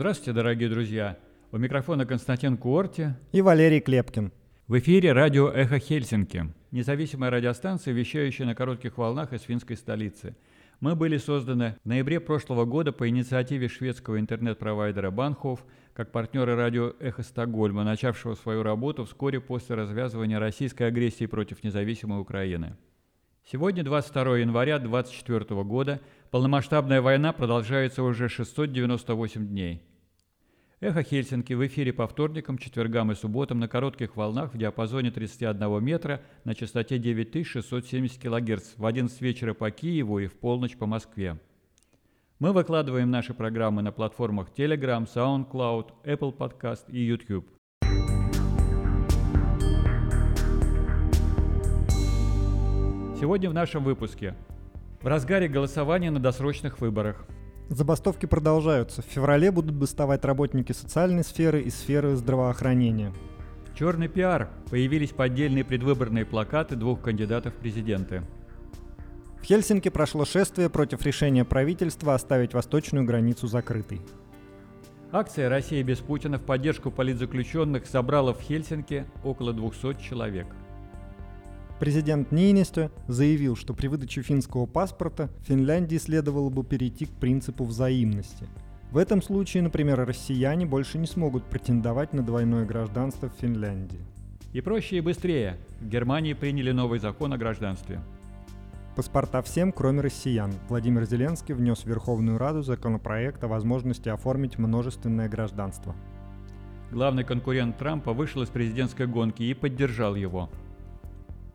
Здравствуйте, дорогие друзья. У микрофона Константин Куорти и Валерий Клепкин. В эфире радио «Эхо Хельсинки», независимая радиостанция, вещающая на коротких волнах из финской столицы. Мы были созданы в ноябре прошлого года по инициативе шведского интернет-провайдера Банхоф как партнеры радио «Эхо Стокгольма», начавшего свою работу вскоре после развязывания российской агрессии против независимой Украины. Сегодня, 22 января 2024 года, полномасштабная война продолжается уже 698 дней. Эхо Хельсинки в эфире по вторникам, четвергам и субботам на коротких волнах в диапазоне 31 метра на частоте 9670 кГц в 11 вечера по Киеву и в полночь по Москве. Мы выкладываем наши программы на платформах Telegram, SoundCloud, Apple Podcast и YouTube. Сегодня в нашем выпуске. В разгаре голосования на досрочных выборах. Забастовки продолжаются. В феврале будут бастовать работники социальной сферы и сферы здравоохранения. Черный пиар. Появились поддельные предвыборные плакаты двух кандидатов в президенты. В Хельсинки прошло шествие против решения правительства оставить восточную границу закрытой. Акция «Россия без Путина» в поддержку политзаключенных собрала в Хельсинки около 200 человек. Президент Нинисто заявил, что при выдаче финского паспорта Финляндии следовало бы перейти к принципу взаимности. В этом случае, например, россияне больше не смогут претендовать на двойное гражданство в Финляндии. И проще и быстрее. В Германии приняли новый закон о гражданстве. Паспорта всем, кроме россиян. Владимир Зеленский внес в Верховную Раду законопроект о возможности оформить множественное гражданство. Главный конкурент Трампа вышел из президентской гонки и поддержал его.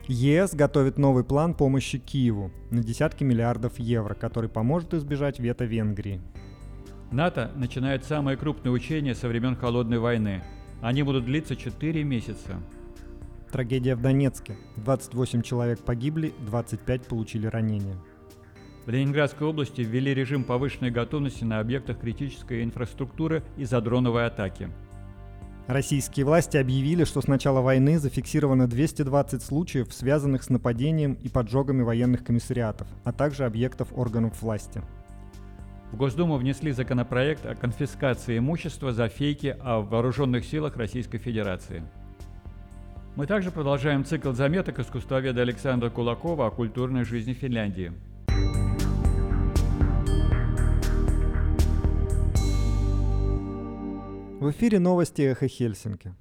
ЕС готовит новый план помощи Киеву на десятки миллиардов евро, который поможет избежать вето Венгрии. НАТО начинает самые крупные учения со времен Холодной войны. Они будут длиться 4 месяца. Трагедия в Донецке. 28 человек погибли, 25 получили ранения. В Ленинградской области ввели режим повышенной готовности на объектах критической инфраструктуры из-за дроновой атаки. Российские власти объявили, что с начала войны зафиксировано 220 случаев, связанных с нападением и поджогами военных комиссариатов, а также объектов органов власти. В Госдуму внесли законопроект о конфискации имущества за фейки о вооруженных силах Российской Федерации. Мы также продолжаем цикл заметок искусствоведа Александра Кулакова о культурной жизни Финляндии. В эфире новости «Эхо Хельсинки».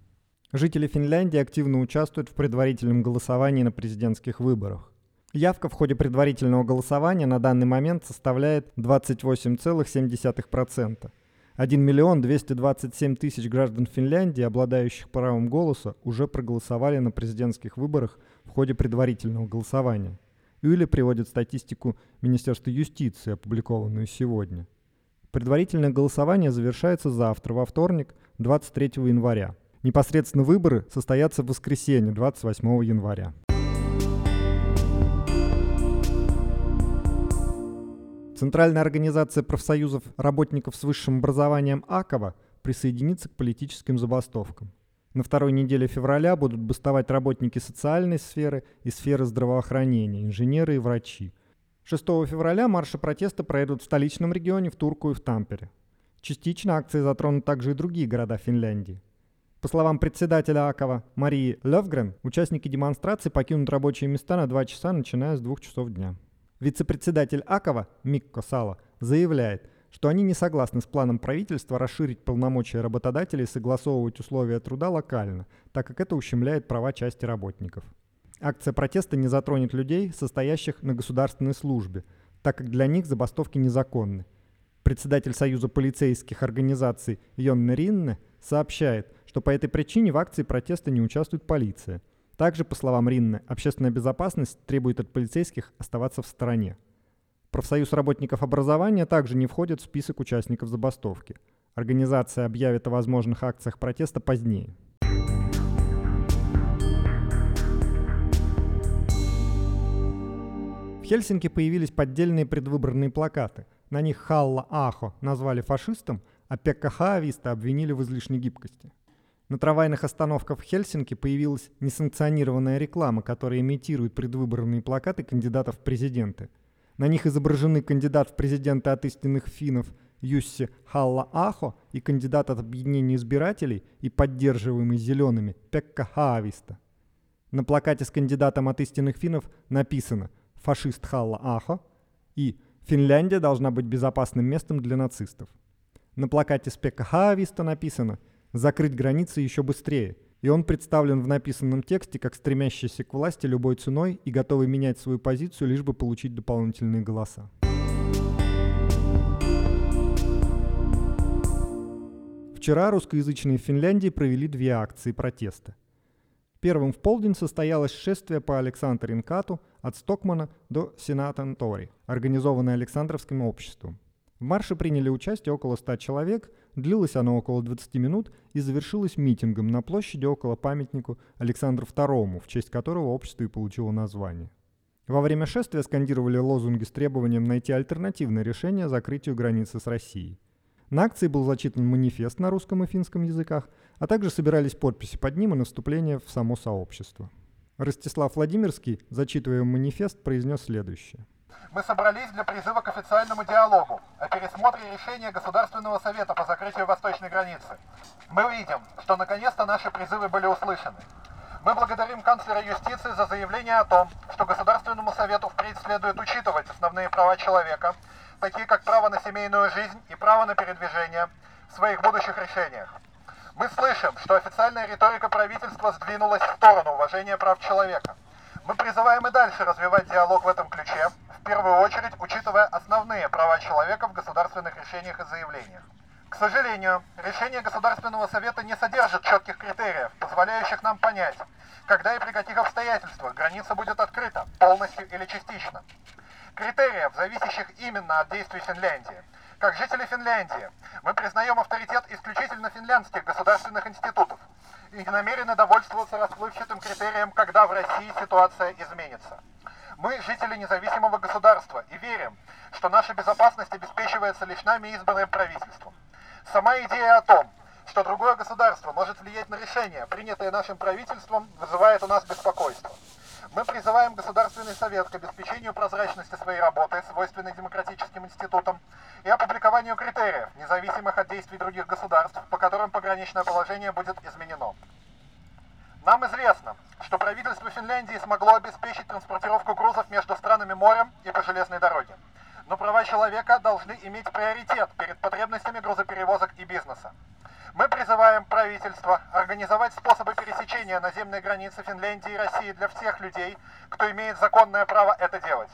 Жители Финляндии активно участвуют в предварительном голосовании на президентских выборах. Явка в ходе предварительного голосования на данный момент составляет 28,7%. 1 миллион 227 тысяч граждан Финляндии, обладающих правом голоса, уже проголосовали на президентских выборах в ходе предварительного голосования. Юля приводит статистику Министерства юстиции, опубликованную сегодня. Предварительное голосование завершается завтра, во вторник, 23 января. Непосредственно выборы состоятся в воскресенье, 28 января. Центральная организация профсоюзов работников с высшим образованием АКОВА присоединится к политическим забастовкам. На второй неделе февраля будут бастовать работники социальной сферы и сферы здравоохранения, инженеры и врачи. 6 февраля марши протеста пройдут в столичном регионе, в Турку и в Тампере. Частично акции затронут также и другие города Финляндии. По словам председателя АКОВА Марии Левгрен, участники демонстрации покинут рабочие места на 2 часа, начиная с 2 часов дня. Вице-председатель Акова Микко Сало заявляет, что они не согласны с планом правительства расширить полномочия работодателей и согласовывать условия труда локально, так как это ущемляет права части работников. Акция протеста не затронет людей, состоящих на государственной службе, так как для них забастовки незаконны. Председатель Союза полицейских организаций Йонна Ринне сообщает, что по этой причине в акции протеста не участвует полиция – также, по словам Ринны, общественная безопасность требует от полицейских оставаться в стороне. Профсоюз работников образования также не входит в список участников забастовки. Организация объявит о возможных акциях протеста позднее. В Хельсинки появились поддельные предвыборные плакаты. На них Халла Ахо назвали фашистом, а Пекка Хаависта обвинили в излишней гибкости. На трамвайных остановках в Хельсинки появилась несанкционированная реклама, которая имитирует предвыборные плакаты кандидатов в президенты. На них изображены кандидат в президенты от истинных финнов Юсси Халла-Ахо и кандидат от объединения избирателей и поддерживаемый зелеными Пекка Хаависта. На плакате с кандидатом от истинных финнов написано «Фашист Халла-Ахо» и «Финляндия должна быть безопасным местом для нацистов». На плакате с Пекка Хаависта написано «Закрыть границы еще быстрее», и он представлен в написанном тексте как стремящийся к власти любой ценой и готовый менять свою позицию, лишь бы получить дополнительные голоса. Вчера русскоязычные в Финляндии провели две акции протеста. Первым в полдень состоялось шествие по Александринкату от Стокмана до Сенатантори, организованное Александровским обществом. В марше приняли участие около 100 человек, длилось оно около 20 минут и завершилось митингом на площади около памятнику Александру II, в честь которого общество и получило название. Во время шествия скандировали лозунги с требованием найти альтернативное решение закрытию границы с Россией. На акции был зачитан манифест на русском и финском языках, а также собирались подписи под ним и наступление в само сообщество. Ростислав Владимирский, зачитывая манифест, произнес следующее. Мы собрались для призыва к официальному диалогу о пересмотре решения Государственного совета по закрытию восточной границы. Мы видим, что наконец-то наши призывы были услышаны. Мы благодарим канцлера юстиции за заявление о том, что Государственному совету впредь следует учитывать основные права человека – такие как право на семейную жизнь и право на передвижение в своих будущих решениях. Мы слышим, что официальная риторика правительства сдвинулась в сторону уважения прав человека. Мы призываем и дальше развивать диалог в этом ключе, в первую очередь учитывая основные права человека в государственных решениях и заявлениях. К сожалению, решение Государственного Совета не содержит четких критериев, позволяющих нам понять, когда и при каких обстоятельствах граница будет открыта, полностью или частично критериев, зависящих именно от действий Финляндии. Как жители Финляндии, мы признаем авторитет исключительно финляндских государственных институтов и не намерены довольствоваться расплывчатым критерием, когда в России ситуация изменится. Мы жители независимого государства и верим, что наша безопасность обеспечивается лишь нами избранным правительством. Сама идея о том, что другое государство может влиять на решение, принятое нашим правительством, вызывает у нас беспокойство. Мы призываем Государственный совет к обеспечению прозрачности своей работы, свойственной демократическим институтам, и опубликованию критериев, независимых от действий других государств, по которым пограничное положение будет изменено. Нам известно, что правительство Финляндии смогло обеспечить транспортировку грузов между странами морем и по железной дороге. Но права человека должны иметь приоритет перед потребностями грузоперевозок и бизнеса. Мы призываем правительство организовать способы пересечения наземной границы Финляндии и России для всех людей, кто имеет законное право это делать.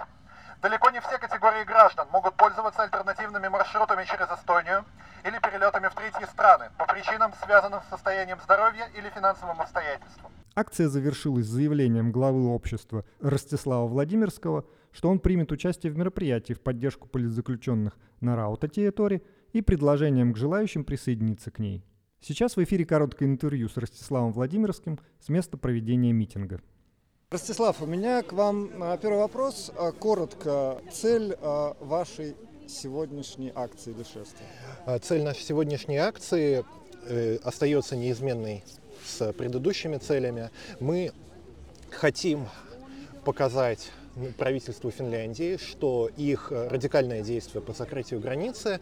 Далеко не все категории граждан могут пользоваться альтернативными маршрутами через Эстонию или перелетами в третьи страны по причинам, связанным с состоянием здоровья или финансовым обстоятельствам. Акция завершилась заявлением главы общества Ростислава Владимирского, что он примет участие в мероприятии в поддержку политзаключенных на Раута-территории и предложением к желающим присоединиться к ней. Сейчас в эфире короткое интервью с Ростиславом Владимирским с места проведения митинга. Ростислав, у меня к вам а, первый вопрос. А, коротко, цель а, вашей сегодняшней акции или шествия? Цель нашей сегодняшней акции э, остается неизменной с предыдущими целями. Мы хотим показать правительству Финляндии, что их радикальное действие по закрытию границы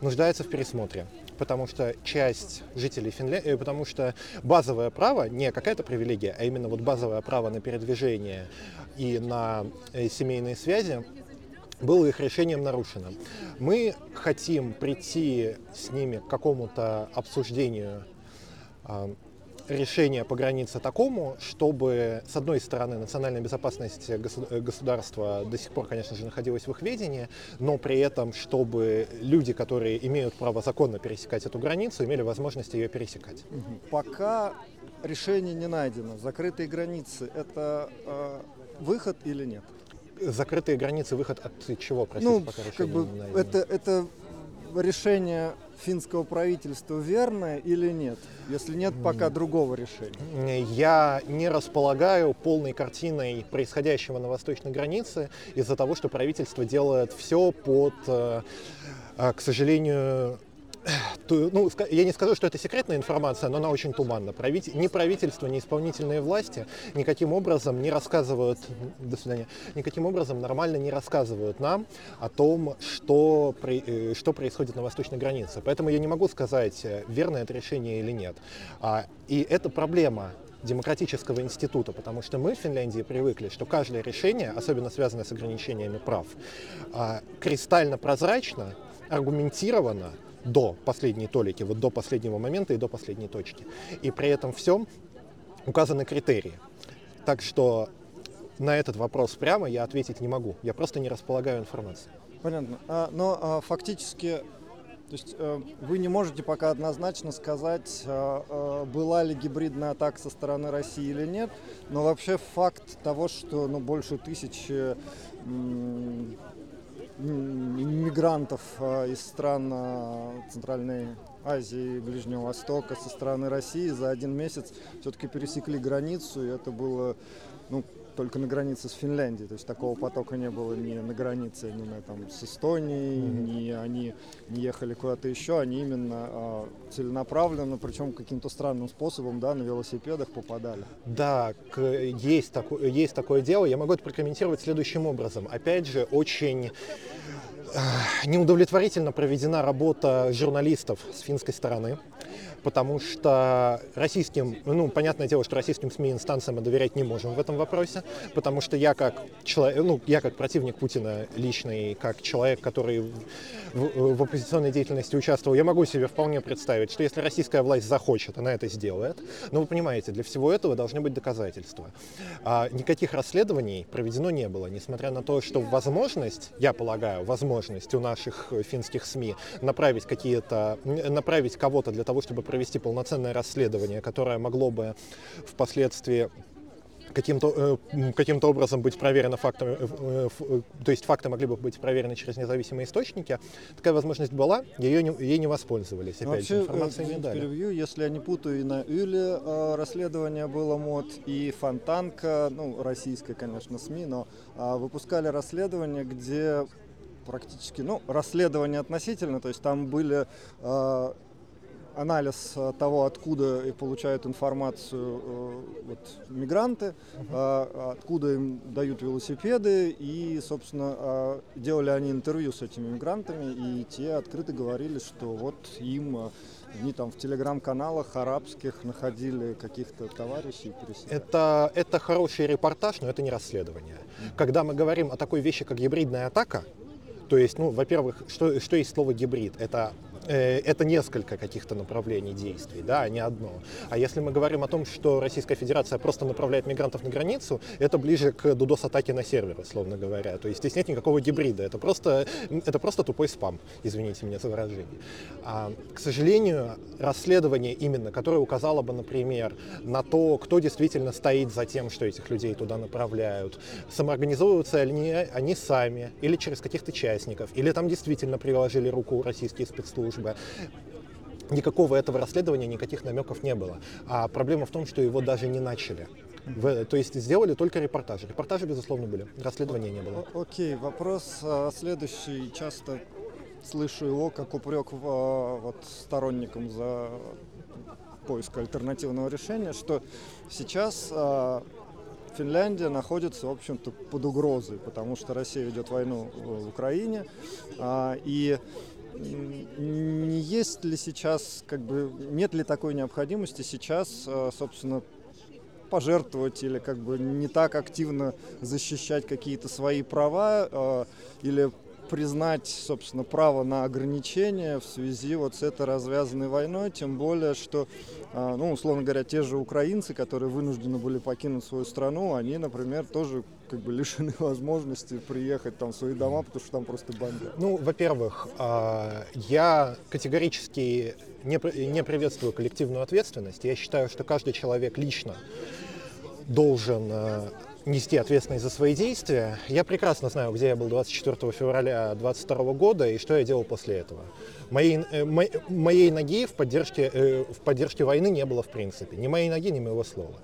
нуждается в пересмотре. Потому что часть жителей Финляндии, э, потому что базовое право, не какая-то привилегия, а именно вот базовое право на передвижение и на э, семейные связи было их решением нарушено. Мы хотим прийти с ними к какому-то обсуждению а, решение по границе такому, чтобы, с одной стороны, национальная безопасность государства до сих пор, конечно же, находилась в их ведении, но при этом, чтобы люди, которые имеют право законно пересекать эту границу, имели возможность ее пересекать. Пока решение не найдено, закрытые границы – это э, выход или нет? Закрытые границы – выход от чего, простите, ну, пока как бы не найдено? Это, это решение финского правительства верное или нет? Если нет пока другого решения. Я не располагаю полной картиной происходящего на восточной границе из-за того, что правительство делает все под, э, э, к сожалению, ну, я не скажу, что это секретная информация, но она очень туманна. Правитель, ни правительство, ни исполнительные власти никаким образом не рассказывают, до свидания, никаким образом нормально не рассказывают нам о том, что, э, что происходит на восточной границе. Поэтому я не могу сказать, э, верно это решение или нет. А, и это проблема демократического института, потому что мы в Финляндии привыкли, что каждое решение, особенно связанное с ограничениями прав, а, кристально прозрачно, аргументированно, до последней толики, вот до последнего момента и до последней точки. И при этом всем указаны критерии. Так что на этот вопрос прямо я ответить не могу. Я просто не располагаю информацией. Понятно. А, но а, фактически то есть э, вы не можете пока однозначно сказать, э, э, была ли гибридная атака со стороны России или нет, но вообще факт того, что ну, больше тысячи мигрантов а, из стран а, Центральной Азии Ближнего Востока со стороны России. За один месяц все-таки пересекли границу, и это было ну, только на границе с Финляндией. То есть такого потока не было ни на границе ни на, там, с Эстонией, mm-hmm. ни они не ехали куда-то еще, они именно э, целенаправленно, причем каким-то странным способом, да, на велосипедах попадали. Да, к, есть, тако, есть такое дело. Я могу это прокомментировать следующим образом. Опять же, очень неудовлетворительно проведена работа журналистов с финской стороны потому что российским, ну, понятное дело, что российским СМИ инстанциям мы доверять не можем в этом вопросе, потому что я как человек, ну, я как противник Путина личный, как человек, который в, в, оппозиционной деятельности участвовал, я могу себе вполне представить, что если российская власть захочет, она это сделает. Но вы понимаете, для всего этого должны быть доказательства. А никаких расследований проведено не было, несмотря на то, что возможность, я полагаю, возможность у наших финских СМИ направить какие-то, направить кого-то для того, чтобы провести полноценное расследование, которое могло бы впоследствии каким-то э, каким образом быть проверено фактами, э, э, то есть факты могли бы быть проверены через независимые источники. Такая возможность была, ее не, ей не воспользовались. Опять Вообще, же, информации не дали. Перевью, если я не путаю, и на Юле расследование было МОД, и Фонтанка, ну, российская, конечно, СМИ, но выпускали расследование, где практически, ну, расследование относительно, то есть там были анализ э, того, откуда получают информацию э, вот, мигранты, uh-huh. откуда им дают велосипеды, и, собственно, делали они интервью с этими мигрантами, и те открыто говорили, что вот им они там в телеграм-каналах арабских находили каких-то товарищей. Это, это хороший репортаж, но это не расследование. Когда мы говорим о такой вещи, как гибридная атака, то есть, ну, во-первых, что, что есть слово гибрид? Это это несколько каких-то направлений действий, да, а не одно. А если мы говорим о том, что Российская Федерация просто направляет мигрантов на границу, это ближе к DDoS-атаке на сервер, условно говоря. То есть здесь нет никакого гибрида, это просто, это просто тупой спам, извините меня за выражение. А, к сожалению, расследование именно, которое указало бы, например, на то, кто действительно стоит за тем, что этих людей туда направляют, самоорганизовываются ли они сами, или через каких-то частников, или там действительно приложили руку российские спецслужбы, службы. Никакого этого расследования, никаких намеков не было. А проблема в том, что его даже не начали. В, то есть сделали только репортажи. Репортажи, безусловно, были. Расследования не было. Окей, вопрос а, следующий. Часто слышу его как упрек а, вот, сторонникам за поиск альтернативного решения, что сейчас а, Финляндия находится, в общем-то, под угрозой, потому что Россия ведет войну в Украине, и не есть ли сейчас, как бы, нет ли такой необходимости сейчас, э, собственно, пожертвовать или как бы не так активно защищать какие-то свои права э, или признать, собственно, право на ограничения в связи вот с этой развязанной войной, тем более, что, а, ну, условно говоря, те же украинцы, которые вынуждены были покинуть свою страну, они, например, тоже как бы лишены возможности приехать там в свои дома, потому что там просто бомбят. Ну, во-первых, а, я категорически не, не приветствую коллективную ответственность. Я считаю, что каждый человек лично должен а, нести ответственность за свои действия. Я прекрасно знаю, где я был 24 февраля 2022 года и что я делал после этого. Моей, э, мо, моей ноги в поддержке, э, в поддержке войны не было в принципе. Ни моей ноги, ни моего слова.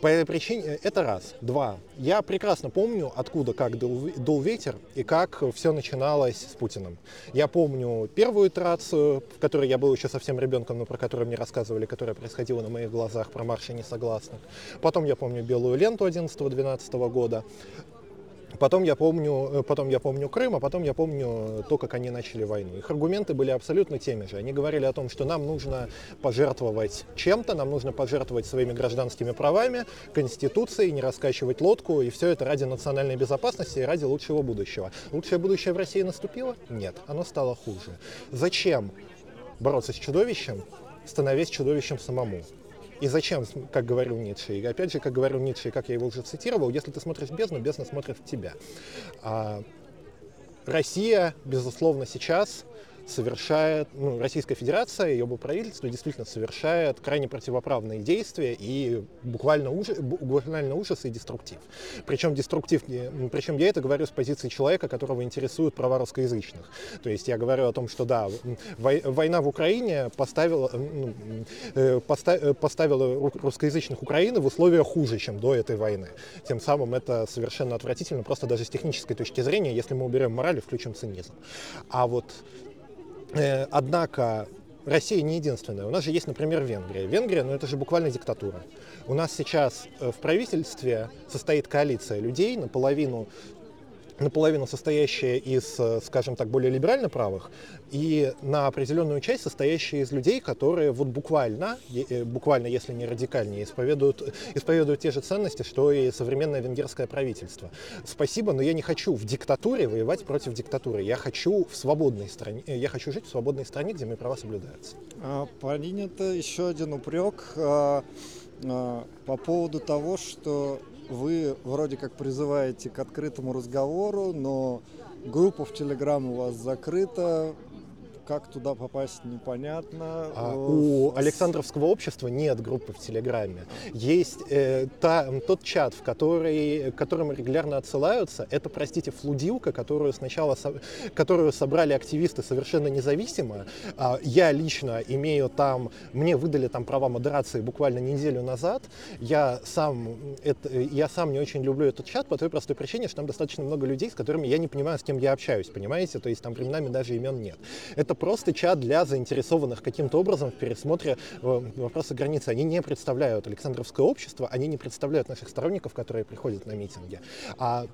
По этой причине э, это раз. Два. Я прекрасно помню, откуда, как дул, дул ветер и как все начиналось с Путиным. Я помню первую итерацию, в которой я был еще совсем ребенком, но про которую мне рассказывали, которая происходила на моих глазах, про марши несогласных. Потом я помню белую ленту 11-12 года. Потом я, помню, э, потом я помню Крым, а потом я помню то, как они начали войну. Их аргументы были абсолютно теми же. Они говорили о том, что нам нужно пожертвовать чем-то, нам нужно пожертвовать своими гражданскими правами, конституцией, не раскачивать лодку, и все это ради национальной безопасности и ради лучшего будущего. Лучшее будущее в России наступило? Нет, оно стало хуже. Зачем бороться с чудовищем, становясь чудовищем самому? И зачем, как говорил Ницше? И опять же, как говорил Ницше, как я его уже цитировал, если ты смотришь бездну, бездна смотрит в тебя. А Россия, безусловно, сейчас совершает, ну, Российская Федерация, ее правительство действительно совершает крайне противоправные действия и буквально, ужас, буквально ужас и деструктив. Причем деструктив, причем я это говорю с позиции человека, которого интересуют права русскоязычных. То есть я говорю о том, что да, война в Украине поставила, ну, э, э, поставила русскоязычных Украины в условиях хуже, чем до этой войны. Тем самым это совершенно отвратительно, просто даже с технической точки зрения, если мы уберем мораль и включим цинизм. А вот однако Россия не единственная. У нас же есть, например, Венгрия. Венгрия, ну это же буквально диктатура. У нас сейчас э, в правительстве состоит коалиция людей, наполовину наполовину состоящая из, э, скажем так, более либерально правых, и на определенную часть состоящая из людей, которые вот буквально, э, буквально если не радикальнее, исповедуют, исповедуют те же ценности, что и современное венгерское правительство. Спасибо, но я не хочу в диктатуре воевать против диктатуры. Я хочу в свободной стране, э, я хочу жить в свободной стране, где мои права соблюдаются. А, принято еще один упрек по поводу того, что вы вроде как призываете к открытому разговору, но группа в Телеграм у вас закрыта, как туда попасть, непонятно. А, у Александровского общества нет группы в Телеграме. Есть э, та, тот чат, в который, к которому регулярно отсылаются. Это, простите, флудилка, которую сначала со, которую собрали активисты совершенно независимо. А, я лично имею там, мне выдали там права модерации буквально неделю назад. Я сам, это, я сам не очень люблю этот чат по той простой причине, что там достаточно много людей, с которыми я не понимаю, с кем я общаюсь, понимаете? То есть там временами даже имен нет. Это просто чат для заинтересованных каким-то образом в пересмотре э, вопроса границы. Они не представляют Александровское общество, они не представляют наших сторонников, которые приходят на митинги. А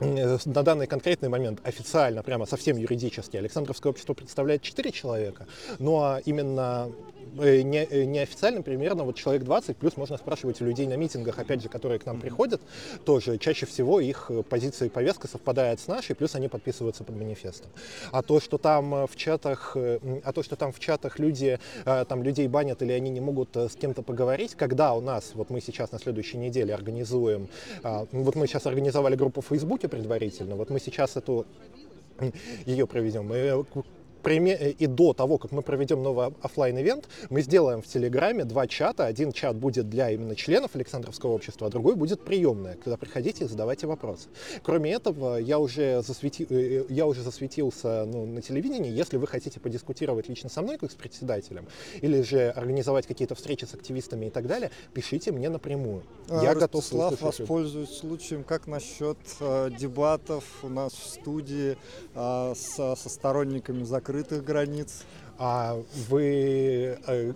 э, на данный конкретный момент официально, прямо совсем юридически, Александровское общество представляет 4 человека, ну а именно Э, не, э, неофициально примерно вот человек 20, плюс можно спрашивать у людей на митингах, опять же, которые к нам приходят, тоже чаще всего их э, позиция и повестка совпадает с нашей, плюс они подписываются под манифестом. А то, что там в чатах, а то, что там в чатах люди, там людей банят или они не могут с кем-то поговорить, когда у нас, вот мы сейчас на следующей неделе организуем, вот мы сейчас организовали группу в Фейсбуке предварительно, вот мы сейчас эту ее проведем. И и до того, как мы проведем новый офлайн ивент мы сделаем в Телеграме два чата. Один чат будет для именно членов Александровского общества, а другой будет приемная, когда приходите и задавайте вопросы. Кроме этого, я уже, засвети... Э, я уже засветился ну, на телевидении. Если вы хотите подискутировать лично со мной, как с председателем, или же организовать какие-то встречи с активистами и так далее, пишите мне напрямую. А, я готов слушать. воспользуюсь случаем. Как насчет э, дебатов у нас в студии э, со, со сторонниками закрытых открытых границ. А вы, э,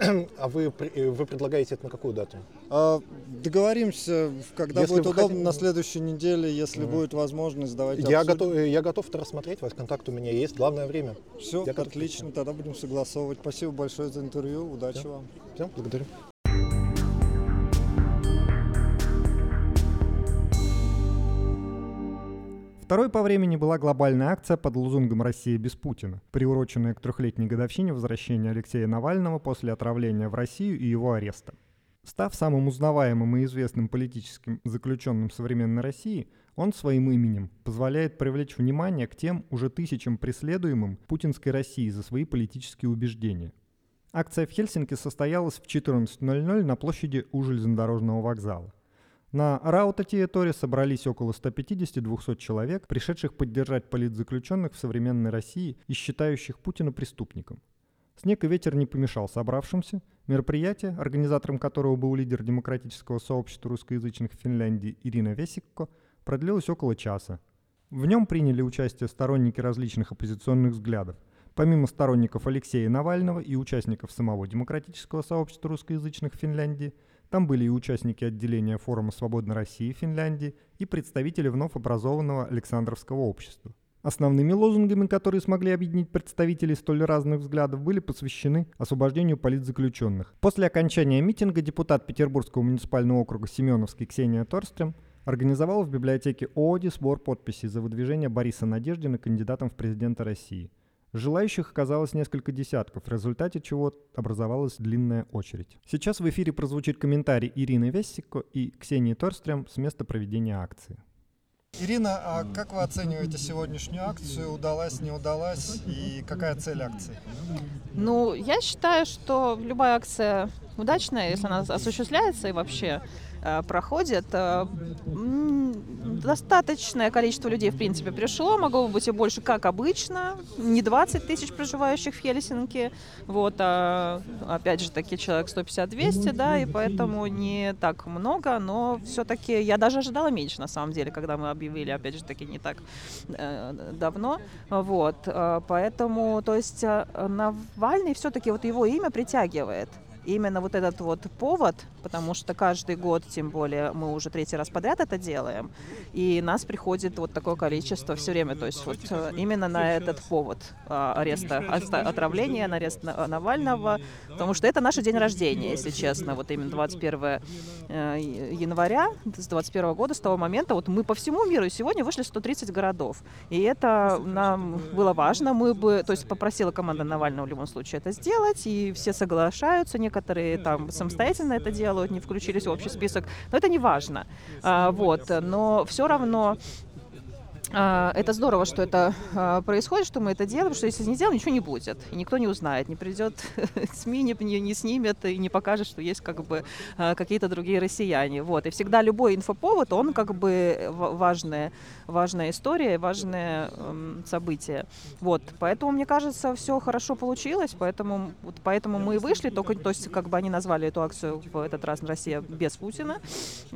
а вы, э, вы предлагаете это на какую дату? А, договоримся, когда если будет удобно, хотите... на следующей неделе, если mm. будет возможность, давайте я готов, я готов это рассмотреть, ваш контакт у меня есть, главное время. Все, я отлично, тогда будем согласовывать. Спасибо большое за интервью, удачи Все. вам. Все, благодарю. Второй по времени была глобальная акция под лозунгом «Россия без Путина», приуроченная к трехлетней годовщине возвращения Алексея Навального после отравления в Россию и его ареста. Став самым узнаваемым и известным политическим заключенным современной России, он своим именем позволяет привлечь внимание к тем уже тысячам преследуемым путинской России за свои политические убеждения. Акция в Хельсинки состоялась в 14.00 на площади у железнодорожного вокзала. На Раута-Тиеторе собрались около 150-200 человек, пришедших поддержать политзаключенных в современной России и считающих Путина преступником. Снег и ветер не помешал собравшимся. Мероприятие, организатором которого был лидер демократического сообщества русскоязычных в Финляндии Ирина Весикко, продлилось около часа. В нем приняли участие сторонники различных оппозиционных взглядов. Помимо сторонников Алексея Навального и участников самого демократического сообщества русскоязычных в Финляндии – там были и участники отделения форума «Свободной России» Финляндии и представители вновь образованного Александровского общества. Основными лозунгами, которые смогли объединить представителей столь разных взглядов, были посвящены освобождению политзаключенных. После окончания митинга депутат Петербургского муниципального округа Семеновский Ксения Торстрем организовал в библиотеке ООДИ сбор подписей за выдвижение Бориса Надеждина кандидатом в президенты России – Желающих оказалось несколько десятков, в результате чего образовалась длинная очередь. Сейчас в эфире прозвучит комментарий Ирины Вессико и Ксении Торстрем с места проведения акции. Ирина, а как вы оцениваете сегодняшнюю акцию? Удалась, не удалась? И какая цель акции? Ну, я считаю, что любая акция удачная, если она осуществляется и вообще проходит. Э, достаточное количество людей, в принципе, пришло. Могло бы быть и больше, как обычно. Не 20 тысяч проживающих в Хельсинки. Вот, а, опять же, таки человек 150-200, да, и поэтому не так много, но все-таки я даже ожидала меньше, на самом деле, когда мы объявили, опять же, таки не так э, давно. Вот, э, поэтому, то есть, Навальный все-таки вот его имя притягивает именно вот этот вот повод, потому что каждый год, тем более, мы уже третий раз подряд это делаем, и нас приходит вот такое количество все время, то есть вот э, именно на этот повод а, ареста, отравления, на арест Навального, потому что это наш день рождения, если честно, вот именно 21 э, января с 21 года, с того момента, вот мы по всему миру сегодня вышли 130 городов, и это нам было важно, мы бы, то есть попросила команда Навального в любом случае это сделать, и все соглашаются, некоторые там самостоятельно это делают, не включились в общий список, но это не важно. А, вот, но все равно это здорово, что это а, происходит, что мы это делаем, что если не сделаем, ничего не будет. И никто не узнает, не придет СМИ, не, не снимет и не покажет, что есть как бы а, какие-то другие россияне. Вот. И всегда любой инфоповод, он как бы важная, важная история, важное эм, событие. Вот. Поэтому, мне кажется, все хорошо получилось, поэтому, вот поэтому мы и вышли, только, то есть как бы они назвали эту акцию в этот раз «Россия без Путина»,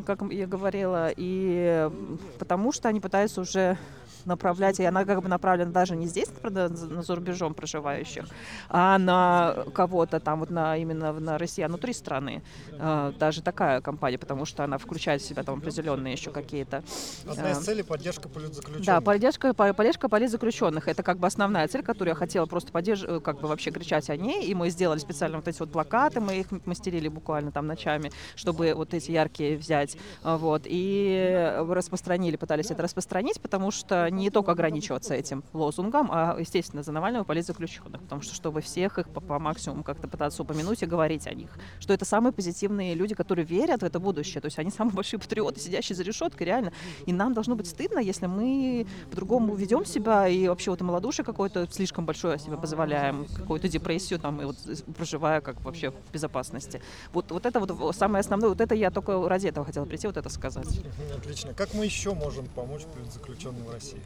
как я говорила, и потому что они пытаются уже направлять, и она как бы направлена даже не здесь, правда, за рубежом проживающих, а на кого-то там, вот на именно на россиян внутри страны. А, даже такая компания, потому что она включает в себя там определенные еще какие-то... Одна из а, целей — поддержка политзаключенных. Да, поддержка, поддержка политзаключенных. Это как бы основная цель, которую я хотела просто поддерживать, как бы вообще кричать о ней, и мы сделали специально вот эти вот плакаты, мы их мастерили буквально там ночами, чтобы вот эти яркие взять, вот, и распространили, пытались это распространить, потому что не только ограничиваться этим лозунгом, а, естественно, за Навального политзаключенных, потому что чтобы всех их по, по максимуму как-то пытаться упомянуть и говорить о них, что это самые позитивные люди, которые верят в это будущее, то есть они самые большие патриоты, сидящие за решеткой, реально, и нам должно быть стыдно, если мы по-другому ведем себя и вообще вот малодушие какое-то слишком большое себе позволяем, какую-то депрессию там, и вот проживая как вообще в безопасности. Вот, вот это вот самое основное, вот это я только ради этого хотела прийти, вот это сказать. Отлично. Как мы еще можем помочь заключенным в России?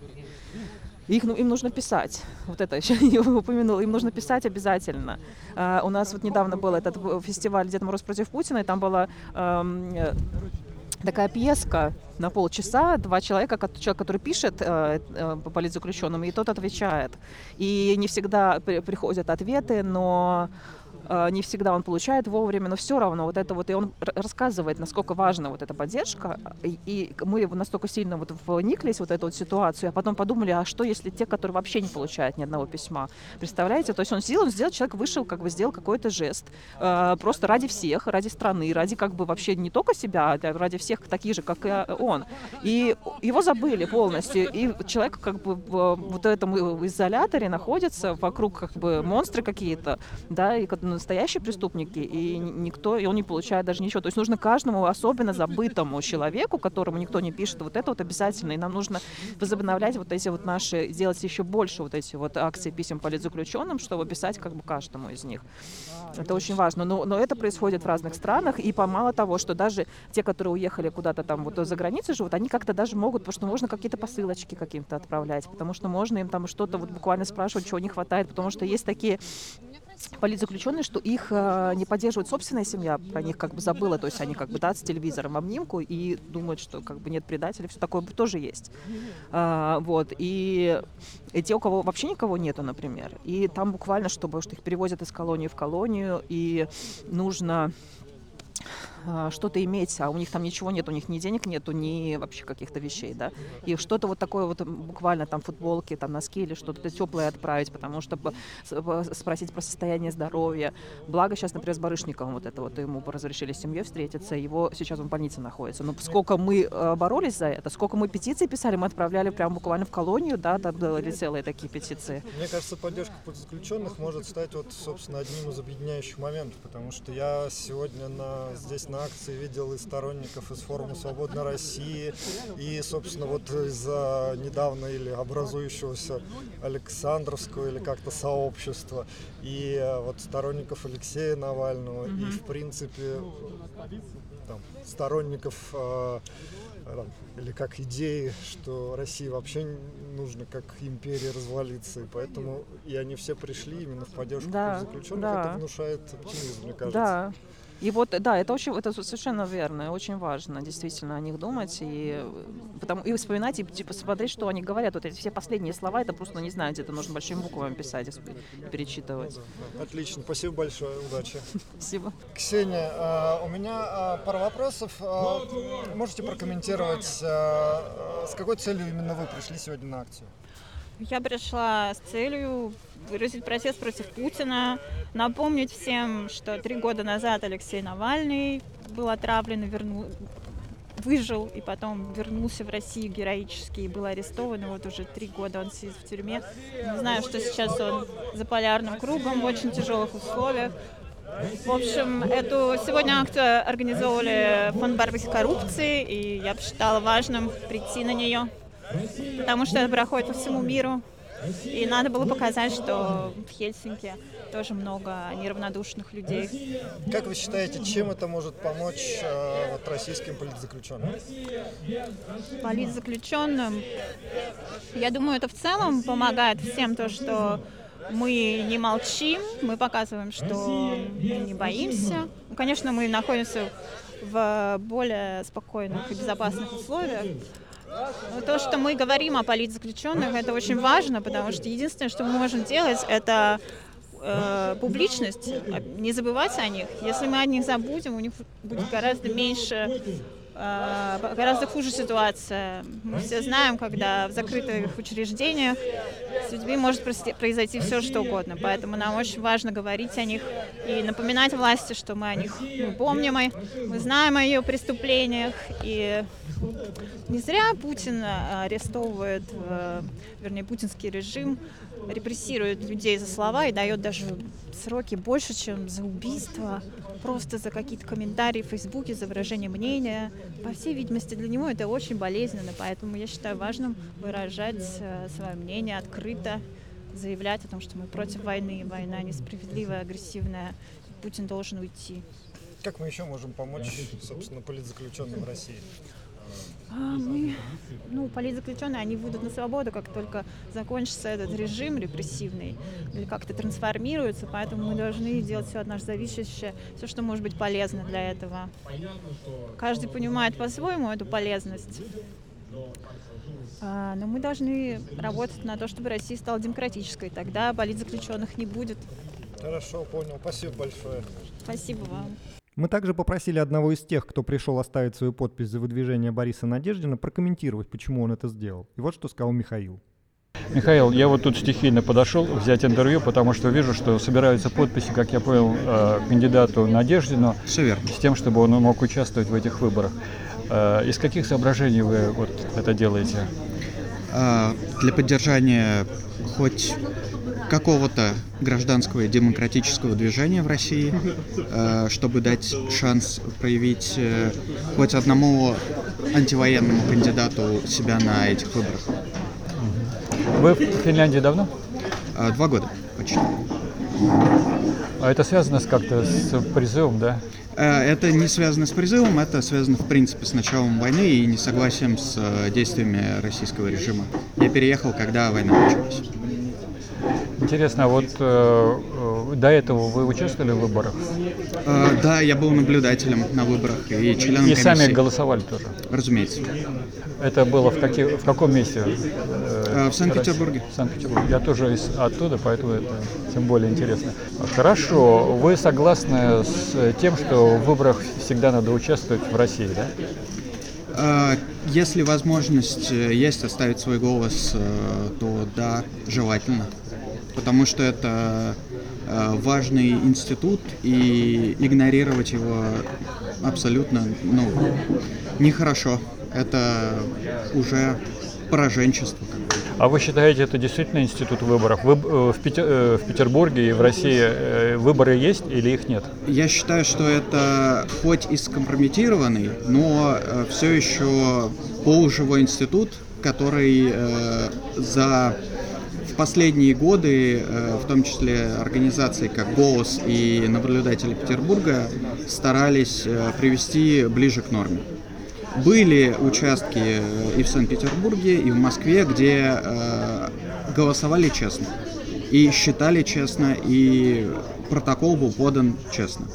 Их, ну, им нужно писать. Вот это еще не упомянула. Им нужно писать обязательно. Uh, у нас вот недавно был этот фестиваль «Дед Мороз против Путина», и там была uh, такая пьеска на полчаса, два человека, человек, который пишет э, э, по и тот отвечает. И не всегда при, приходят ответы, но не всегда он получает вовремя, но все равно вот это вот, и он рассказывает, насколько важна вот эта поддержка, и, мы настолько сильно вот вниклись вот эту вот ситуацию, а потом подумали, а что если те, которые вообще не получают ни одного письма, представляете, то есть он сделал, сделал, человек вышел, как бы сделал какой-то жест, а, просто ради всех, ради страны, ради как бы вообще не только себя, а ради всех таких же, как и он, и его забыли полностью, и человек как бы в вот этом изоляторе находится, вокруг как бы монстры какие-то, да, и ну, настоящие преступники, и никто, и он не получает даже ничего. То есть нужно каждому особенно забытому человеку, которому никто не пишет, вот это вот обязательно. И нам нужно возобновлять вот эти вот наши, делать еще больше вот эти вот акции писем политзаключенным, чтобы писать как бы каждому из них. Это очень важно. Но, но это происходит в разных странах, и помало того, что даже те, которые уехали куда-то там вот за границей живут, они как-то даже могут, потому что можно какие-то посылочки каким-то отправлять, потому что можно им там что-то вот буквально спрашивать, чего не хватает, потому что есть такие политзаключенные, что их э, не поддерживает собственная семья, про них как бы забыла, то есть они как бы да, с телевизором в обнимку и думают, что как бы нет предателей, все такое тоже есть. А, вот, и, и те, у кого вообще никого нету, например, и там буквально, чтобы что их перевозят из колонии в колонию, и нужно что-то иметь, а у них там ничего нет, у них ни денег нету, ни вообще каких-то вещей, да, и что-то вот такое вот буквально там футболки, там носки или что-то теплое отправить, потому что спросить про состояние здоровья. Благо сейчас, например, с Барышниковым вот это вот ему разрешили с семьей встретиться, его сейчас в больнице находится. Но сколько мы э, боролись за это, сколько мы петиций писали, мы отправляли прям буквально в колонию, да, там были целые такие петиции. Мне кажется, поддержка заключенных может стать вот, собственно, одним из объединяющих моментов, потому что я сегодня на, здесь на акции видел и сторонников из форума «Свободной России», и, собственно, вот из-за недавно или образующегося Александровского или как-то сообщества, и э, вот сторонников Алексея Навального, mm-hmm. и, в принципе, там, сторонников э, или как идеи, что России вообще нужно как империи развалиться, и поэтому и они все пришли именно в поддержку да, заключенных, да. это внушает оптимизм, мне кажется. Да. И вот, да, это очень, это совершенно верно, очень важно действительно о них думать и, потому, и вспоминать, и типа смотреть, что они говорят. Вот эти все последние слова, это просто, не знаю, где-то нужно большими буквами писать и перечитывать. Отлично, спасибо большое, удачи. Спасибо. Ксения, а, у меня а, пара вопросов. А, можете прокомментировать, с какой целью именно вы пришли сегодня на акцию? Я пришла с целью выразить протест против Путина, напомнить всем, что три года назад Алексей Навальный был отравлен и вернул, выжил и потом вернулся в Россию героически и был арестован. И вот уже три года он сидит в тюрьме. Не знаю, что сейчас он за полярным кругом в очень тяжелых условиях. В общем, эту сегодня акцию организовывали фонд борьбы с коррупцией, и я посчитала важным прийти на нее, потому что это проходит по всему миру. И надо было показать, что в Хельсинки тоже много неравнодушных людей. Как вы считаете, чем это может помочь э, вот, российским политзаключенным? Политзаключенным, я думаю, это в целом помогает всем то, что мы не молчим, мы показываем, что мы не боимся. Ну, конечно, мы находимся в более спокойных и безопасных условиях, то, что мы говорим о политзаключенных, это очень важно, потому что единственное, что мы можем делать, это э, публичность, не забывать о них. Если мы о них забудем, у них будет гораздо меньше гораздо хуже ситуация. Мы все знаем, когда в закрытых учреждениях с людьми может произойти все, что угодно. Поэтому нам очень важно говорить о них и напоминать власти, что мы о них мы помним, мы знаем о ее преступлениях. И не зря Путин э, арестовывает, э, вернее, путинский режим репрессирует людей за слова и дает даже сроки больше, чем за убийство, просто за какие-то комментарии в Фейсбуке, за выражение мнения. По всей видимости, для него это очень болезненно, поэтому я считаю важным выражать э, свое мнение открыто, заявлять о том, что мы против войны, война несправедливая, агрессивная, Путин должен уйти. Как мы еще можем помочь, собственно, политзаключенным России? А мы, ну, политзаключенные, они выйдут на свободу, как только закончится этот режим репрессивный или как-то трансформируется, поэтому мы должны делать все от нас зависящее, все, что может быть полезно для этого. Каждый понимает по-своему эту полезность. А, но мы должны работать на то, чтобы Россия стала демократической. Тогда политзаключенных не будет. Хорошо, понял. Спасибо большое. Спасибо вам. Мы также попросили одного из тех, кто пришел оставить свою подпись за выдвижение Бориса Надеждина, прокомментировать, почему он это сделал. И вот что сказал Михаил. Михаил, я вот тут стихийно подошел взять интервью, потому что вижу, что собираются подписи, как я понял, э, кандидату Надеждину. С тем, чтобы он мог участвовать в этих выборах. Э, из каких соображений вы вот это делаете? А, для поддержания хоть какого-то гражданского и демократического движения в России, э, чтобы дать шанс проявить э, хоть одному антивоенному кандидату себя на этих выборах. Вы в Финляндии давно? Э, Два года почти. А это связано с как-то с призывом, да? Это не связано с призывом, это связано в принципе с началом войны и несогласием с действиями российского режима. Я переехал, когда война началась. Интересно, вот э, э, до этого вы участвовали в выборах? Э, Да, я был наблюдателем на выборах и членом И комиссии. сами голосовали тоже? Разумеется. Это было в, каких, в каком месте? Э, В Санкт-Петербурге. В Санкт-Петербурге. Я тоже из, оттуда, поэтому это тем более интересно. Хорошо. Вы согласны с тем, что в выборах всегда надо участвовать в России, да? Э, Если возможность э, есть оставить свой голос, то да, желательно. Потому что это э, важный институт, и игнорировать его абсолютно ну, нехорошо. Это уже пораженчество. А вы считаете, это действительно институт выборов? Вы, э, в, Пете- э, в Петербурге и в России выборы есть или их нет? Я считаю, что это хоть и скомпрометированный, но все еще полуживой институт, который э, за последние годы, э, в том числе организации как «Голос» и наблюдатели Петербурга, старались э, привести ближе к норме. Были участки э, и в Санкт-Петербурге, и в Москве, где голосовали честно, и считали честно, и протокол был подан честно.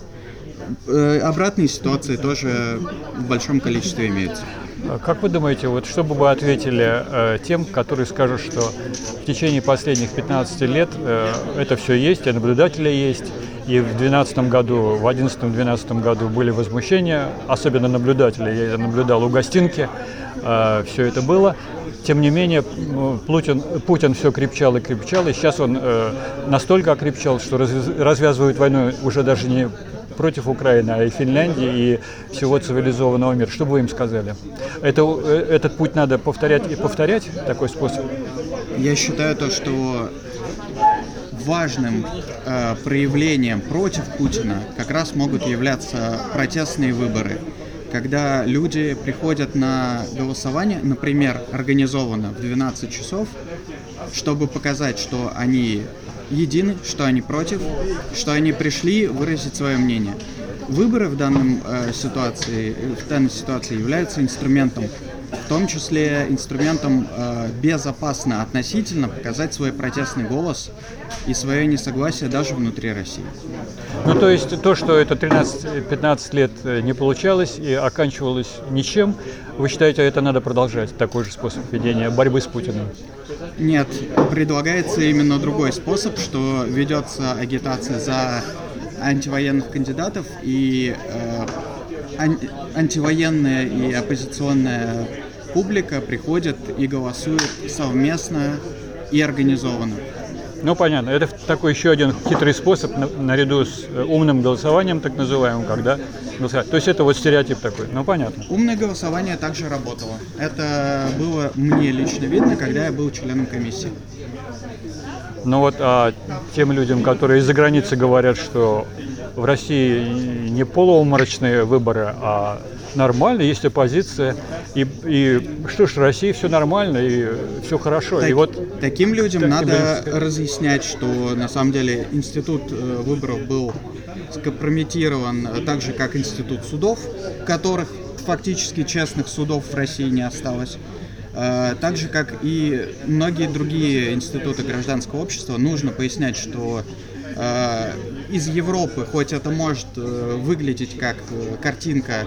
Обратные ситуации тоже в большом количестве имеются. А Как вы думаете, вот что бы вы ответили э, тем, которые скажут, что в течение последних 15 лет э, это все есть, и наблюдатели есть, и в 2012 году, в 2011-2012 году были возмущения, особенно наблюдатели, я это наблюдал у гостинки, все это было. Тем не менее, м, Путин, Путин все крепчал и крепчал, и сейчас он э, настолько окрепчал, что развяз- развязывает войну уже даже не против Украины, а и Финляндии, и всего цивилизованного мира. Что бы вы им сказали? Это, э, этот путь надо повторять и повторять, такой способ? Я считаю то, что важным э, проявлением против Путина как раз могут являться протестные выборы, когда люди приходят на голосование, например, организованно в 12 часов, чтобы показать, что они едины, что они против, что они пришли выразить свое мнение. Выборы в данном э, ситуации, в данной ситуации являются инструментом, в том числе инструментом э, безопасно относительно показать свой протестный голос и свое несогласие даже внутри России. Ну, то есть то, что это 13-15 лет э, не получалось и оканчивалось ничем, вы считаете, это надо продолжать, такой же способ ведения борьбы с Путиным? Нет, предлагается именно другой способ, что ведется агитация за антивоенных кандидатов и э, ан- антивоенная и оппозиционная публика приходит и голосует совместно и организованно. Ну, понятно. Это такой еще один хитрый способ на- наряду с э, умным голосованием, так называемым, когда голосовать. То есть это вот стереотип такой. Ну, понятно. Умное голосование также работало. Это было мне лично видно, когда я был членом комиссии. Ну вот а тем людям, которые из-за границы говорят, что в России не полууморочные выборы, а нормально, есть оппозиция, и, и что ж, России все нормально, и все хорошо. Так- и вот таким людям таким надо людям разъяснять, что на самом деле институт э, выборов был скомпрометирован э, так же, как институт судов, которых фактически честных судов в России не осталось. Э, Так же, как и многие другие институты гражданского общества, нужно пояснять, что э, из Европы, хоть это может э, выглядеть как э, картинка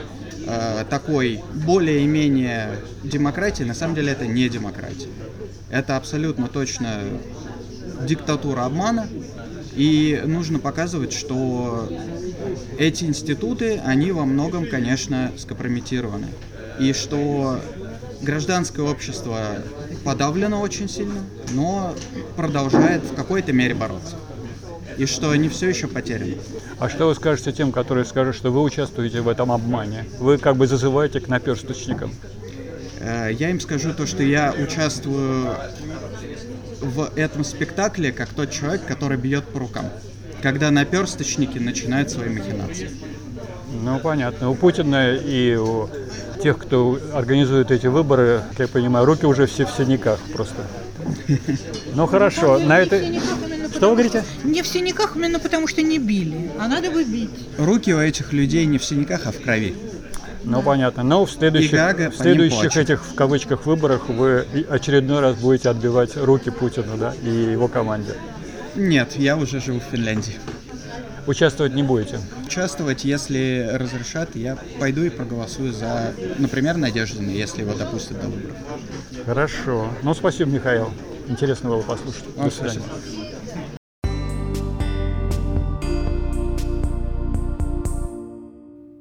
э, такой более-менее демократии, на самом деле это не демократия. Это абсолютно точно диктатура обмана. И нужно показывать, что эти институты, они во многом, конечно, скомпрометированы. И что гражданское общество подавлено очень сильно, но продолжает в какой-то мере бороться. И что они все еще потеряны. А что вы скажете тем, которые скажут, что вы участвуете в этом обмане? Вы как бы зазываете к наперсточникам. Э, Я им скажу то, что я участвую в этом спектакле как тот человек, который бьет по рукам, когда наперсточники начинают свои махинации. Ну, понятно. У Путина и у тех, кто организует эти выборы, как я понимаю, руки уже все в синяках просто. Ну хорошо, на это... Что вы говорите? Не в синяках именно потому, что не били, а надо бы бить. Руки у этих людей не в синяках, а в крови. Ну понятно. Но в следующих, Гага в следующих этих в кавычках выборах вы очередной раз будете отбивать руки Путину, да, и его команде. Нет, я уже живу в Финляндии. Участвовать не будете. Участвовать, если разрешат, я пойду и проголосую за, например, Надеждина, если его допустят до выборов. Хорошо. Ну, спасибо, Михаил. Интересно было послушать. До Вам свидания. спасибо.